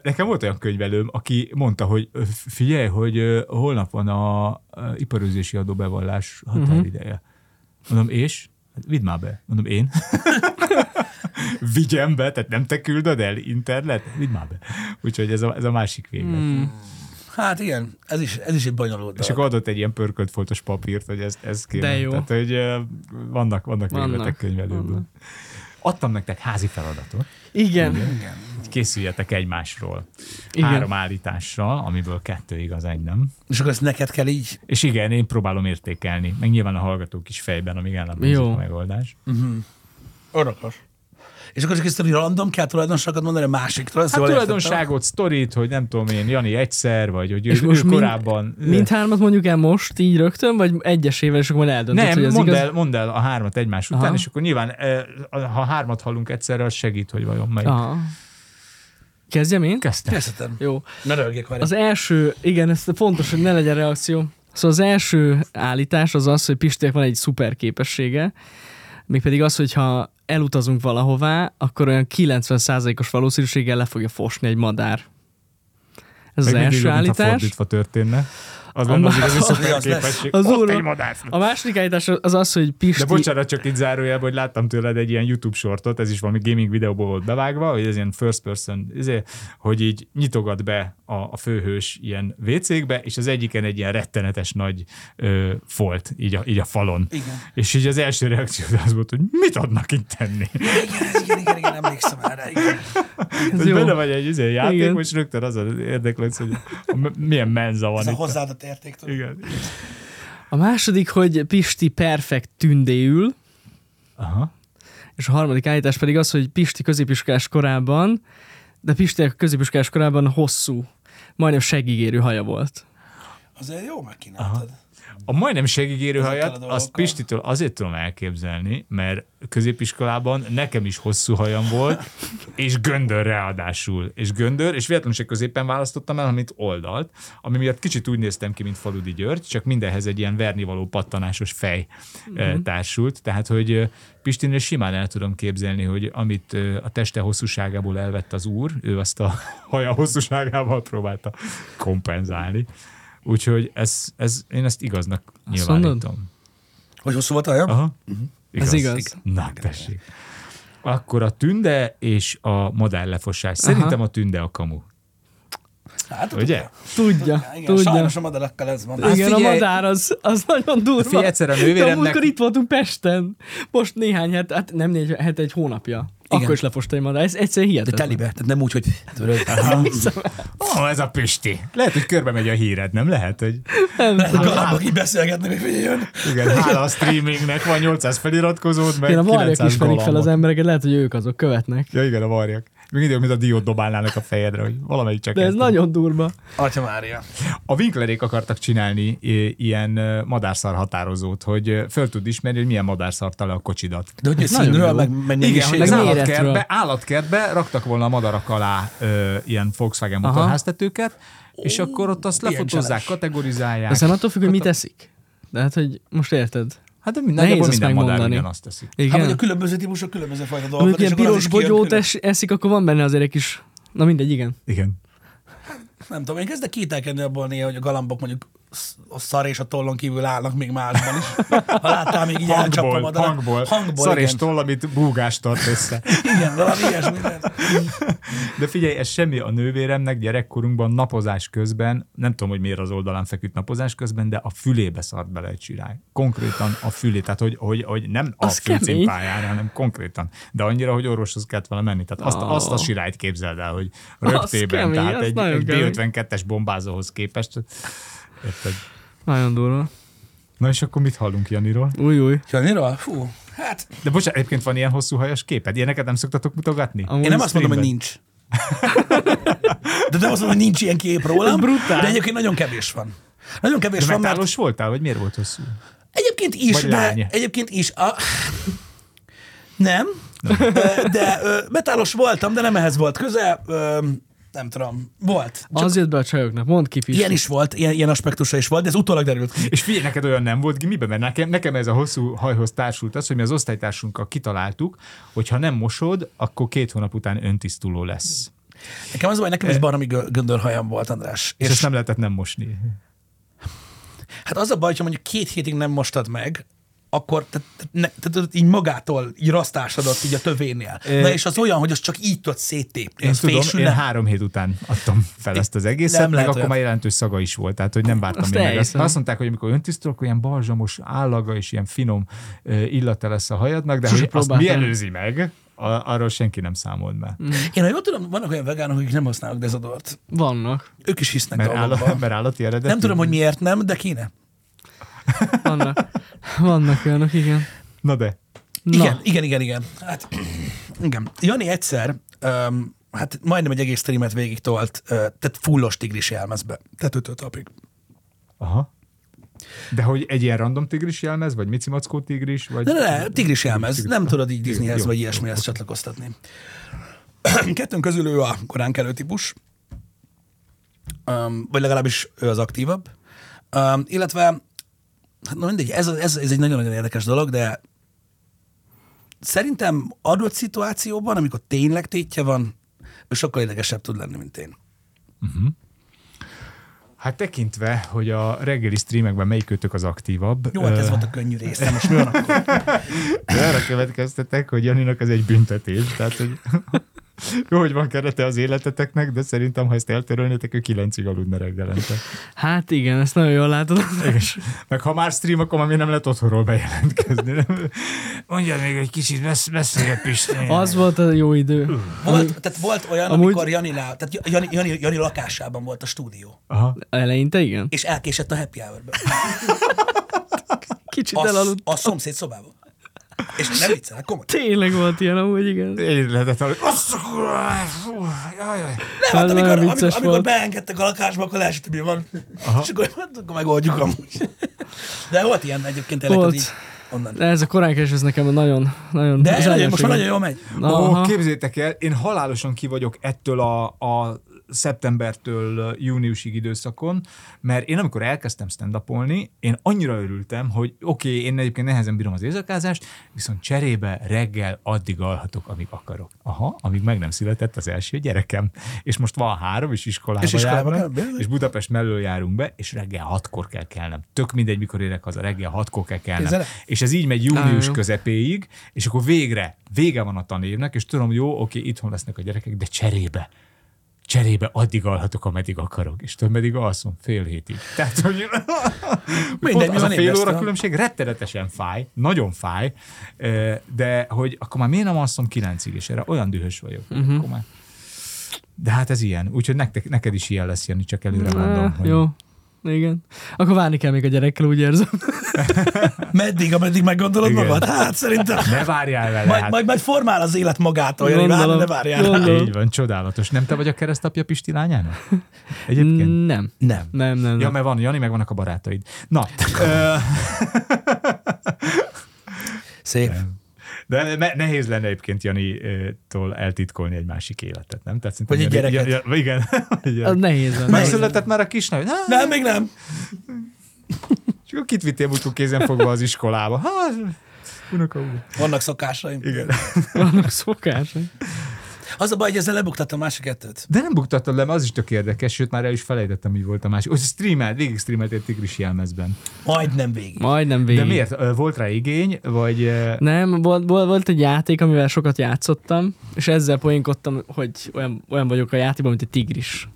Nekem volt olyan könyvelőm, aki mondta, hogy figyelj, hogy holnap van a iparőzési adóbevallás határideje. Mondom, és? Hát Vidd már be. Mondom, én? Vigyem be, tehát nem te küldöd el internet? Vidd már be. Úgyhogy ez a, ez a másik véglet. Hmm. Hát igen, ez is, ez is egy bonyolult És akkor adott egy ilyen pörkölt foltos papírt, hogy ez, ez kéne. De jó. Tehát, hogy vannak, vannak Vannak. könyvelőből. Adtam nektek házi feladatot, Igen. hogy készüljetek egymásról. Igen. Három állításra, amiből kettő igaz, egy nem. És akkor ezt neked kell így, És igen, én próbálom értékelni, meg nyilván a hallgatók is fejben, amíg el nem a megoldás. örökös. És akkor csak ezt random kell tulajdonságokat mondani a másiktól. Ezt Hát értettem? tulajdonságot, sztorit, hogy nem tudom én, Jani egyszer, vagy hogy ő, És ő most mind- korábban... Mindhármat mondjuk el most, így rögtön, vagy egyesével, és akkor majd eldöntöd, nem, hogy az mondd igaz? el, mondd el a hármat egymás után, Aha. és akkor nyilván, eh, ha hármat hallunk egyszerre, az segít, hogy vajon melyik. Aha. Kezdjem én? Kezdtem. Kezdhetem. Jó. Ne röhögjek vele. Az első, igen, ez fontos, hogy ne legyen reakció. Szóval az első állítás az az, hogy Pistének van egy szuper képessége, mégpedig az, hogyha elutazunk valahová, akkor olyan 90%-os valószínűséggel le fogja fosni egy madár. Ez az Meg mindig első állítás. fordítva történne. Az lenne az igazi az szuper igaz lesz. képesség. Az Ott úr-. A második állítás az az, hogy Pisti... De bocsánat, csak itt zárójelben, hogy láttam tőled egy ilyen YouTube sortot, ez is valami gaming videóból volt bevágva, hogy ez ilyen first person, ezért, hogy így nyitogat be a, a főhős ilyen WC-kbe, és az egyiken egy ilyen rettenetes nagy ö, folt, így a, így a falon. Igen. És így az első reakció az volt, hogy mit adnak itt tenni? Igen, igen, igen, igen, emlékszem erre. Igen. Ez jó. benne vagy egy izé, játék, Igen. most rögtön az érdeklődsz, hogy milyen menza van Ez a itt. hozzáadott érték. tudod. Igen. A második, hogy Pisti perfekt tündéül, Aha. és a harmadik állítás pedig az, hogy Pisti középiskolás korában, de Pisti középiskolás korában hosszú, majdnem segígérő haja volt. Azért jó megkínáltad. A majdnem segígérő hajat, dolgokkal. azt Pistitől azért tudom elképzelni, mert középiskolában nekem is hosszú hajam volt, és göndör ráadásul. És göndör, és véletlenül se középen választottam el, amit oldalt, ami miatt kicsit úgy néztem ki, mint Faludi György, csak mindenhez egy ilyen vernivaló pattanásos fej mm-hmm. társult. Tehát, hogy ö, Pistinél simán el tudom képzelni, hogy amit ö, a teste hosszúságából elvett az úr, ő azt a haja hosszúságával próbálta kompenzálni. Úgyhogy ez, ez, én ezt igaznak Azt mondod? nyilvánítom. Hogy hosszú volt a? Aha. Ez igaz. Na, tessék. Akkor a tünde és a madárlefosás. Szerintem a tünde a kamu. Hát, Ugye? Tudja, Igen, tudja. sajnos a madarakkal ez van. Hát Igen, figyelj- a madár az, az nagyon durva. Figyelj, egyszer a De nővéremnek- múltkor itt voltunk Pesten. Most néhány het, hát nem négy het, egy hónapja. Akkor is lefosta egy madár. Ez egyszerűen De hihetetlen. telibe, tehát nem úgy, hogy Ó, oh, ez a Pisti. Lehet, hogy körbe megy a híred, nem lehet, hogy a galambok így beszélgetnek, hogy figyelj, igen, hála a streamingnek van 800 feliratkozód, meg Igen, a varjak 900 ismerik fel az embereket, lehet, hogy ők azok követnek. Ja, igen, a varjak. Még idő, mint a diót dobálnának a fejedre, hogy valamelyik csak De ez nagyon durva. Atya Mária. A Winklerék akartak csinálni ilyen madárszar határozót, hogy föl tud ismerni, hogy milyen madárszart le a kocsidat. De hogy nagyon színről, meg, meg Igen, hogy mennyiségről. állatkertbe, állatkertbe raktak volna a madarak alá ö, ilyen Volkswagen motorháztetőket, és akkor ott azt csalás. kategorizálják. Nem attól függ, hogy mit eszik. De hát, hogy most érted. Hát de Nehéz mindenki ezt minden madár megmondani. ugyanazt teszik. Hát, hogy a Igen. különböző típusok különböző fajta Amikor dolgokat. ilyen akkor az piros bogyót es, eszik, akkor van benne azért egy kis... Na mindegy, igen. Igen. Nem tudom, én kezdek kételkedni abból néha, hogy a galambok mondjuk a szar és a tollon kívül állnak még másban is. Ha láttál még így Hangból, madarat. hangból. Hangból, Szar és igen. toll, amit búgást tart össze. Igen, valami ilyesmi. De figyelj, ez semmi a nővéremnek gyerekkorunkban napozás közben, nem tudom, hogy miért az oldalán feküdt napozás közben, de a fülébe szart bele egy sirály. Konkrétan a fülé, tehát hogy, hogy, hogy nem a Az kemény. fülcimpájára, hanem konkrétan. De annyira, hogy orvoshoz kellett vele menni. Tehát azt, Ó. azt a sirályt képzeld el, hogy rögtében, kemény, tehát az egy, egy kemény. B-52-es bombázóhoz képest. Érted? Nagyon durva. Na és akkor mit hallunk Janiról? Új, új. Janiról? Fú, hát De bocsánat, egyébként van ilyen hosszú hajas képed? Ilyeneket nem szoktatok mutogatni? Amúgy én nem azt mondom, hogy nincs. De nem azt mondom, hogy nincs ilyen kép rólam. Brutál. De egyébként nagyon kevés van. Nagyon kevés De van, mert voltál, vagy miért volt hosszú? Egyébként is, Vagy de lány. egyébként is. A... Nem, de, de metálos voltam, de nem ehhez volt köze. Nem tudom, volt. Csak Az jött be a csajoknak. Mondd ki, Pisti. ilyen is volt, ilyen, ilyen aspektusa is volt, de ez utólag derült ki. És figyelj, neked olyan nem volt, miben? Mert nekem, nekem ez a hosszú hajhoz társult az, hogy mi az osztálytársunkkal kitaláltuk, hogy ha nem mosod, akkor két hónap után öntisztuló lesz. Nekem az a baj, nekem is baromi gö- göndörhajam volt, András. És És ezt nem lehetett nem mosni. hát az a baj, hogyha mondjuk két hétig nem mostad meg, akkor tehát, ne, tehát tudod, így magától így rasztásodott így a tövénél. Na és az olyan, hogy az csak így tudod széttépni. Én Az tudom, fésül, én három hét után adtam fel ezt az egészet, Nem meg lehet akkor olyan. már jelentős szaga is volt, tehát hogy nem vártam Azt én meg. Azt, azt mondták, hogy amikor öntisztulok, olyan balzsamos állaga és ilyen finom illata lesz a hajadnak, de Sose hogy azt mi előzi meg, arról senki nem számolt be. Én ha jól tudom, vannak olyan vegánok, akik nem használnak dezodort. Vannak. Ők is hisznek Mert, dolgokban. áll, mert állati eredetű. Nem tudom, hogy miért nem, de kéne. Vannak. Vannak olyanok, igen. Na de. Na. Igen, igen, igen, igen. Hát, igen. Jani egyszer, um, hát majdnem egy egész streamet végig tolt, uh, tehát fullos tigris jelmezbe. Tetőtől tapig. Aha. De hogy egy ilyen random tigris jelmez, vagy micimackó tigris, vagy... Ne, ne, tigris jelmez. Tigris. Nem tudod így Disneyhez vagy ilyesmihez csatlakoztatni. Kettőnk közül ő a korán kelő típus, um, vagy legalábbis ő az aktívabb. Um, illetve, hát na mindegy, ez, ez, ez egy nagyon-nagyon érdekes dolog, de szerintem adott szituációban, amikor tényleg tétje van, ő sokkal idegesebb tud lenni, mint én. Hát tekintve, hogy a reggeli streamekben melyikőtök az aktívabb, Jó, hát ez volt a könnyű része, most van akkor? arra következtetek, hogy Janinak ez egy büntetés, tehát hogy Jó, hogy van kerete az életeteknek, de szerintem, ha ezt eltörölnétek, ő kilencig aludna reggelente. Hát igen, ezt nagyon jól látod. Meg ha már stream, akkor már még nem lehet otthonról bejelentkezni. Mondja még egy kicsit, besz, beszélj Pisti. Az volt a jó idő. Volt, tehát volt olyan, Amúgy- amikor Janinál, tehát Jani, Jani, Jani lakásában volt a stúdió, Aha. Eleinte igen. és elkésett a happy hour-be. Kicsit A, elaludt. a szomszéd szobában. És nem viccelek, komoly. Tényleg volt ilyen amúgy, igen. Én lehetett aludni. Azt a kurva, fú, jaj, jaj. Nem, hát Ez amikor, nagyon amikor, amikor beengedtek a lakásba, akkor leesett, hogy mi van. És akkor, hát, akkor megoldjuk amúgy. De volt ilyen egyébként tényleg, Volt. hogy így onnan. De ez a koránkelés, ez nekem nagyon, nagyon De nagyon, zseniális most már nagyon jól megy. Ó, Aha. képzétek el, én halálosan ki vagyok ettől a, a szeptembertől júniusig időszakon, mert én amikor elkezdtem stand én annyira örültem, hogy oké, okay, én egyébként nehezen bírom az éjszakázást, viszont cserébe reggel addig alhatok, amíg akarok. Aha, amíg meg nem született az első gyerekem. És most van három, és iskolába, És iskolába járnak, kell, és Budapest mellől járunk be, és reggel hatkor kell kelnem. Tök mindegy, mikor érek haza, reggel hatkor kell kelnem. Képzeld el? És ez így megy június Á, jó. közepéig, és akkor végre, vége van a tanévnek, és tudom, jó, oké, itthon lesznek a gyerekek, de cserébe, cserébe addig alhatok, ameddig akarok. És tudod, meddig alszom? Fél hétig. Tehát, hogy Mindegy, mi az a fél óra különbség rettenetesen fáj, nagyon fáj, de hogy akkor már miért nem alszom kilencig, és erre olyan dühös vagyok. Uh-huh. Akkor már... De hát ez ilyen. Úgyhogy nektek, neked is ilyen lesz, Jani, csak előre mondom. Ah, Jó. Igen. Akkor várni kell még a gyerekkel, úgy érzem. Meddig, ameddig meggondolod Igen. magad? Hát szerintem. Ne várjál vele. Majd, hát. majd, majd formál az élet magától, Jani, várj, ne várjál. Gondolom. Így van, csodálatos. Nem te vagy a keresztapja Pisti lányának? Egyébként? Nem. Nem. Nem, nem, Ja, nem. mert van Jani, meg vannak a barátaid. Na, Szép. De nehéz lenne egyébként Jani-tól eltitkolni egy másik életet, nem? Tehát Vagy egy gyereket. Ja, ja, igen. Gyerek. Az nehéz lenne. Megszületett már a kisnő? Hát, Nem, még nem. És akkor kit vittél múltkor kézen fogva az iskolába? Hát, unoka úr. Vannak szokásaim. Igen. Vannak szokások. Az a baj, hogy ezzel lebuktattam a másik kettőt. De nem buktattad le, mert az is tök érdekes, sőt már el is felejtettem, mi volt a másik. Hogy streamelt, végig streamelt egy tigris jelmezben. Majdnem végig. Majdnem végig. De miért? Volt rá igény, vagy... Nem, volt, volt, volt egy játék, amivel sokat játszottam, és ezzel poénkodtam, hogy olyan, olyan vagyok a játékban, mint egy tigris.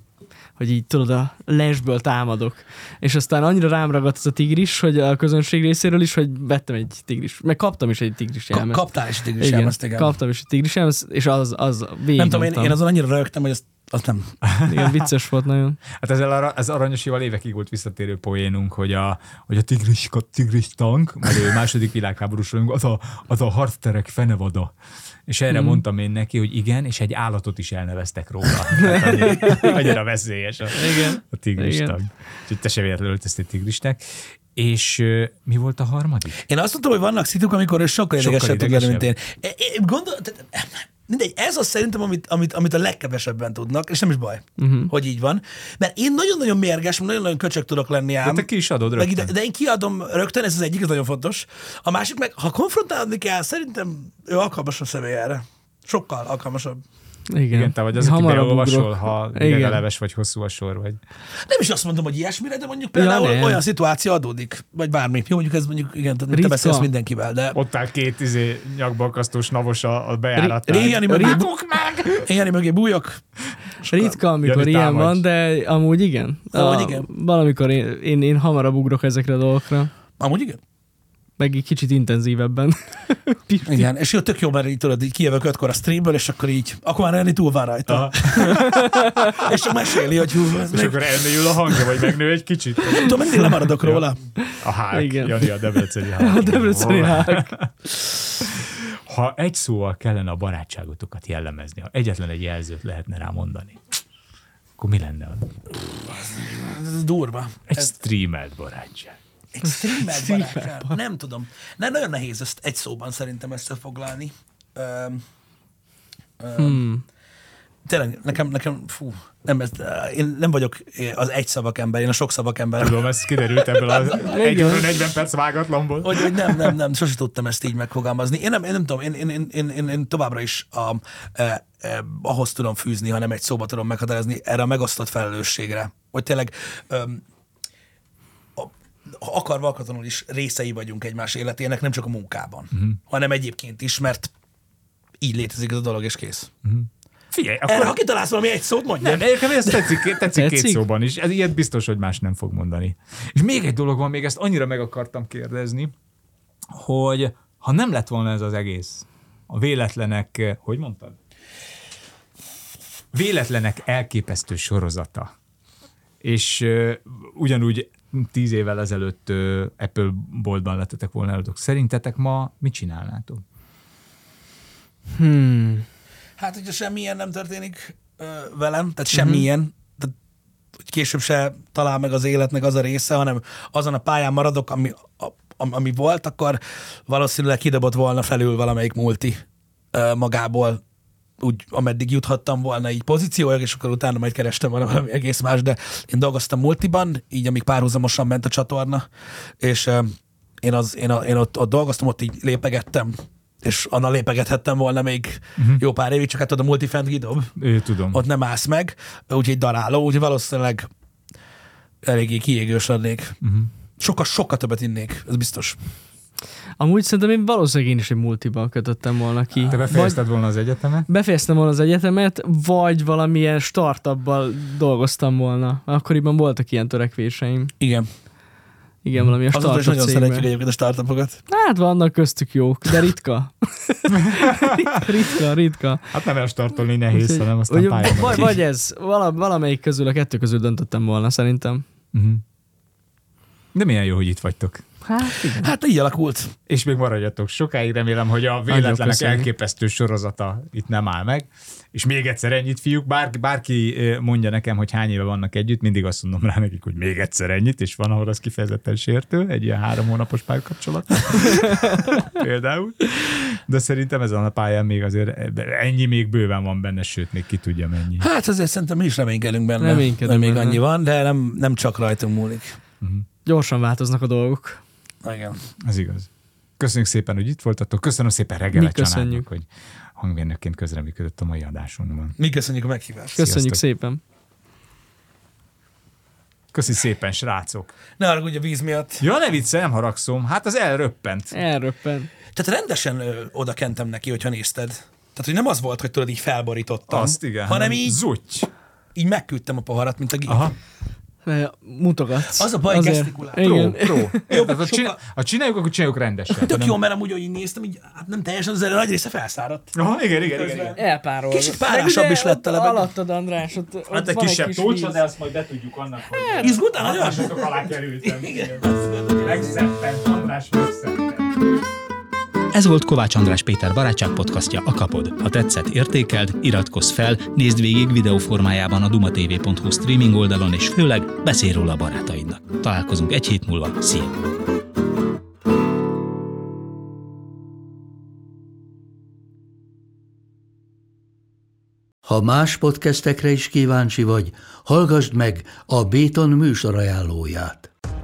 Hogy így tudod, a lesből támadok. És aztán annyira rám ragadt ez a tigris, hogy a közönség részéről is, hogy vettem egy tigris. Meg kaptam is egy tigris jelmezt. kaptál is tigris igen, jelmezt, igen. kaptam is egy tigris jelmezt, és az, az végig Nem tudom, én, én azon annyira rögtem, hogy azt, azt nem. Igen, vicces volt nagyon. Hát ezzel arra, ez aranyosival évekig volt visszatérő poénunk, hogy a, hogy a tigris, a tigris tank, mert ő második világháborús az a, az a harcterek fenevada. És erre mm. mondtam én neki, hogy igen, és egy állatot is elneveztek róla. Annyi- Annyira veszélyes a, Igen. a tigris Igen. tank. Úgyhogy te se véletlenül öltöztél tigrisnek. És mi volt a harmadik? Én azt mondtam, hogy vannak szituk, amikor ő sokkal Sokkal idegesebb tud lenni, mint én. É- Én gondol, mindegy, ez az szerintem, amit, amit, amit a legkevesebben tudnak, és nem is baj, uh-huh. hogy így van. Mert én nagyon-nagyon mérges, nagyon-nagyon köcsög tudok lenni ám. De te ki is adod Meg rögtön. ide, de én kiadom rögtön, ez az egyik, ez nagyon fontos. A másik meg, ha konfrontálni kell, szerintem ő alkalmasabb személy erre. Sokkal alkalmasabb. Igen, Igen, te vagy az, aki beolvasol, ha Igen. leves vagy hosszú a sor, vagy. Nem is azt mondom, hogy ilyesmire, de mondjuk például nem. olyan szituáció adódik, vagy bármi. Jó, mondjuk ez mondjuk, igen, tehát te beszélsz mindenkivel, de Ott áll két izé, nyakbalkasztós navos a, a bejáratnál. Ré- Jani mögé, meg! én Jani mögé bújok. Ritka, amikor ilyen van, de amúgy igen. Amúgy igen. Valamikor én, én, én hamarabb ugrok ezekre a dolgokra. Amúgy igen. Meg egy kicsit intenzívebben. Igen, és jó, tök jó, mert így tudod, így kijövök ötkor a streamből, és akkor így, akkor már Reni túl van rajta. És csak meséli, hogy hú, ez És még... akkor elmélyül a hangja, vagy megnő egy kicsit. Tudom, mindig lemaradok róla. A hák. Igen. Jani a debreceni hák. A debreceni hák. Ha egy szóval kellene a barátságotokat jellemezni, ha egyetlen egy jelzőt lehetne rá mondani, akkor mi lenne az? Ez durva. Egy Ez streamelt barátság. Egy streamelt barátság. Nem tudom. Nem, nagyon nehéz ezt egy szóban szerintem összefoglalni. Öm, öm, Hmm. Tényleg, nekem, nekem, fú, nem, ez, én nem vagyok az egy szavak ember, én a sok szavak ember. Tudom, ez kiderült ebből az egy óra 40 perc vágatlanból. Hogy, hogy nem, nem, nem, sose tudtam ezt így megfogalmazni. Én nem, én nem tudom, én, én, én, én, én, továbbra is a, eh, eh, ahhoz tudom fűzni, hanem egy szóba tudom meghatározni erre a megosztott felelősségre. Hogy tényleg ha akarva akaratlanul is részei vagyunk egymás életének, nem csak a munkában, uh-huh. hanem egyébként is, mert így létezik ez a dolog, és kész. Figyelj, Erre, akkor... ha kitalálsz valami egy szót, mondja. Nem, nekem ez tetszik, tetszik, tetszik két szóban is. Ez ilyet biztos, hogy más nem fog mondani. És még egy dolog van, még ezt annyira meg akartam kérdezni, hogy ha nem lett volna ez az egész, a véletlenek, hogy mondtad? Véletlenek elképesztő sorozata. És uh, ugyanúgy tíz évvel ezelőtt Apple boltban lettetek volna előttök. Szerintetek ma mit csinálnátok? Hmm. Hát, hogyha semmilyen nem történik ö, velem, tehát semmilyen, tehát hogy később se talál meg az életnek az a része, hanem azon a pályán maradok, ami, a, am- ami volt, akkor valószínűleg kidobott volna felül valamelyik multi ö, magából, úgy, ameddig juthattam volna így pozícióig, és akkor utána majd kerestem volna valami egész más, de én dolgoztam multiban, így amíg párhuzamosan ment a csatorna, és én, az, én, a, én ott, ott dolgoztam, ott így lépegettem, és annál lépegethettem volna még uh-huh. jó pár évig, csak hát tudod, a multifent kidob, Ő, tudom. ott nem állsz meg, úgyhogy daráló, úgyhogy valószínűleg eléggé kiégős lennék. Uh-huh. Sokkal, sokkal többet innék, ez biztos. Amúgy szerintem én valószínűleg én is egy multiban kötöttem volna ki. Te befejezted volna az egyetemet? Befejeztem volna az egyetemet, vagy valamilyen startuppal dolgoztam volna. Akkoriban voltak ilyen törekvéseim. Igen. Igen, valami a Azóta is startup nagyon szeretjük egyébként a startupokat. Hát vannak köztük jók, de ritka. ritka, ritka. Hát nem elstartolni nehéz, Úgyhogy- hanem aztán Vagy, pályán. vagy, vagy ez, vala, valamelyik közül, a kettő közül döntöttem volna szerintem. Uh-huh. De milyen jó, hogy itt vagytok. Hát igen. Hát így alakult. És még maradjatok sokáig, remélem, hogy a véletlenek elképesztő sorozata itt nem áll meg. És még egyszer ennyit, fiúk, bárki, bárki mondja nekem, hogy hány éve vannak együtt, mindig azt mondom rá nekik, hogy még egyszer ennyit, és van, ahol az kifejezetten sértő, egy ilyen három hónapos párkapcsolat. Például. De szerintem ezen a pályán még azért ennyi még bőven van benne, sőt, még ki tudja mennyi. Hát azért szerintem mi is reménykedünk benne. Reménykedünk hogy még benne. annyi van, de nem, nem csak rajtunk múlik. Gyorsan változnak a dolgok. Igen. Ez igaz. Köszönjük szépen, hogy itt voltatok. Köszönöm szépen Regele Mi köszönjük. Hogy hangmérnökként közreműködött a mai adásunkban. Mi köszönjük a meghívást. Köszönjük Sziasztok. szépen. Köszi szépen, srácok. Ne haragudj a víz miatt. Ja, ne viccelj, nem haragszom. Hát az elröppent. Elröppen. Tehát rendesen ö, oda kentem neki, hogyha nézted. Tehát, hogy nem az volt, hogy tudod, így felborítottam, Azt igen. hanem így, Zutty. így megküldtem a poharat, mint a gép. Aha. Mutogatsz. Az a baj, Azért. gesztikulál. Pro, Igen. Ha, sokkal- csinál, ha csináljuk, akkor csináljuk rendesen. Tök nem... jó, mert amúgy, hogy néztem, így, hát nem teljesen, az nagy része felszáradt. Aha, igen, igen, igen. igen. Elpárol. Kicsit párásabb is lett a levegő. Alattad, András, ott, ott Hát egy kisebb víz. de azt majd betudjuk annak, hogy Izgultál nagyon? hatásotok alá kerültem. Megszeppent, András megszeppent. Ez volt Kovács András Péter barátság podcastja a Kapod. Ha tetszett, értékeld, iratkozz fel, nézd végig videóformájában a dumatv.hu streaming oldalon, és főleg beszélj róla a barátaidnak. Találkozunk egy hét múlva. Szia! Ha más podcastekre is kíváncsi vagy, hallgassd meg a Béton műsor ajánlóját.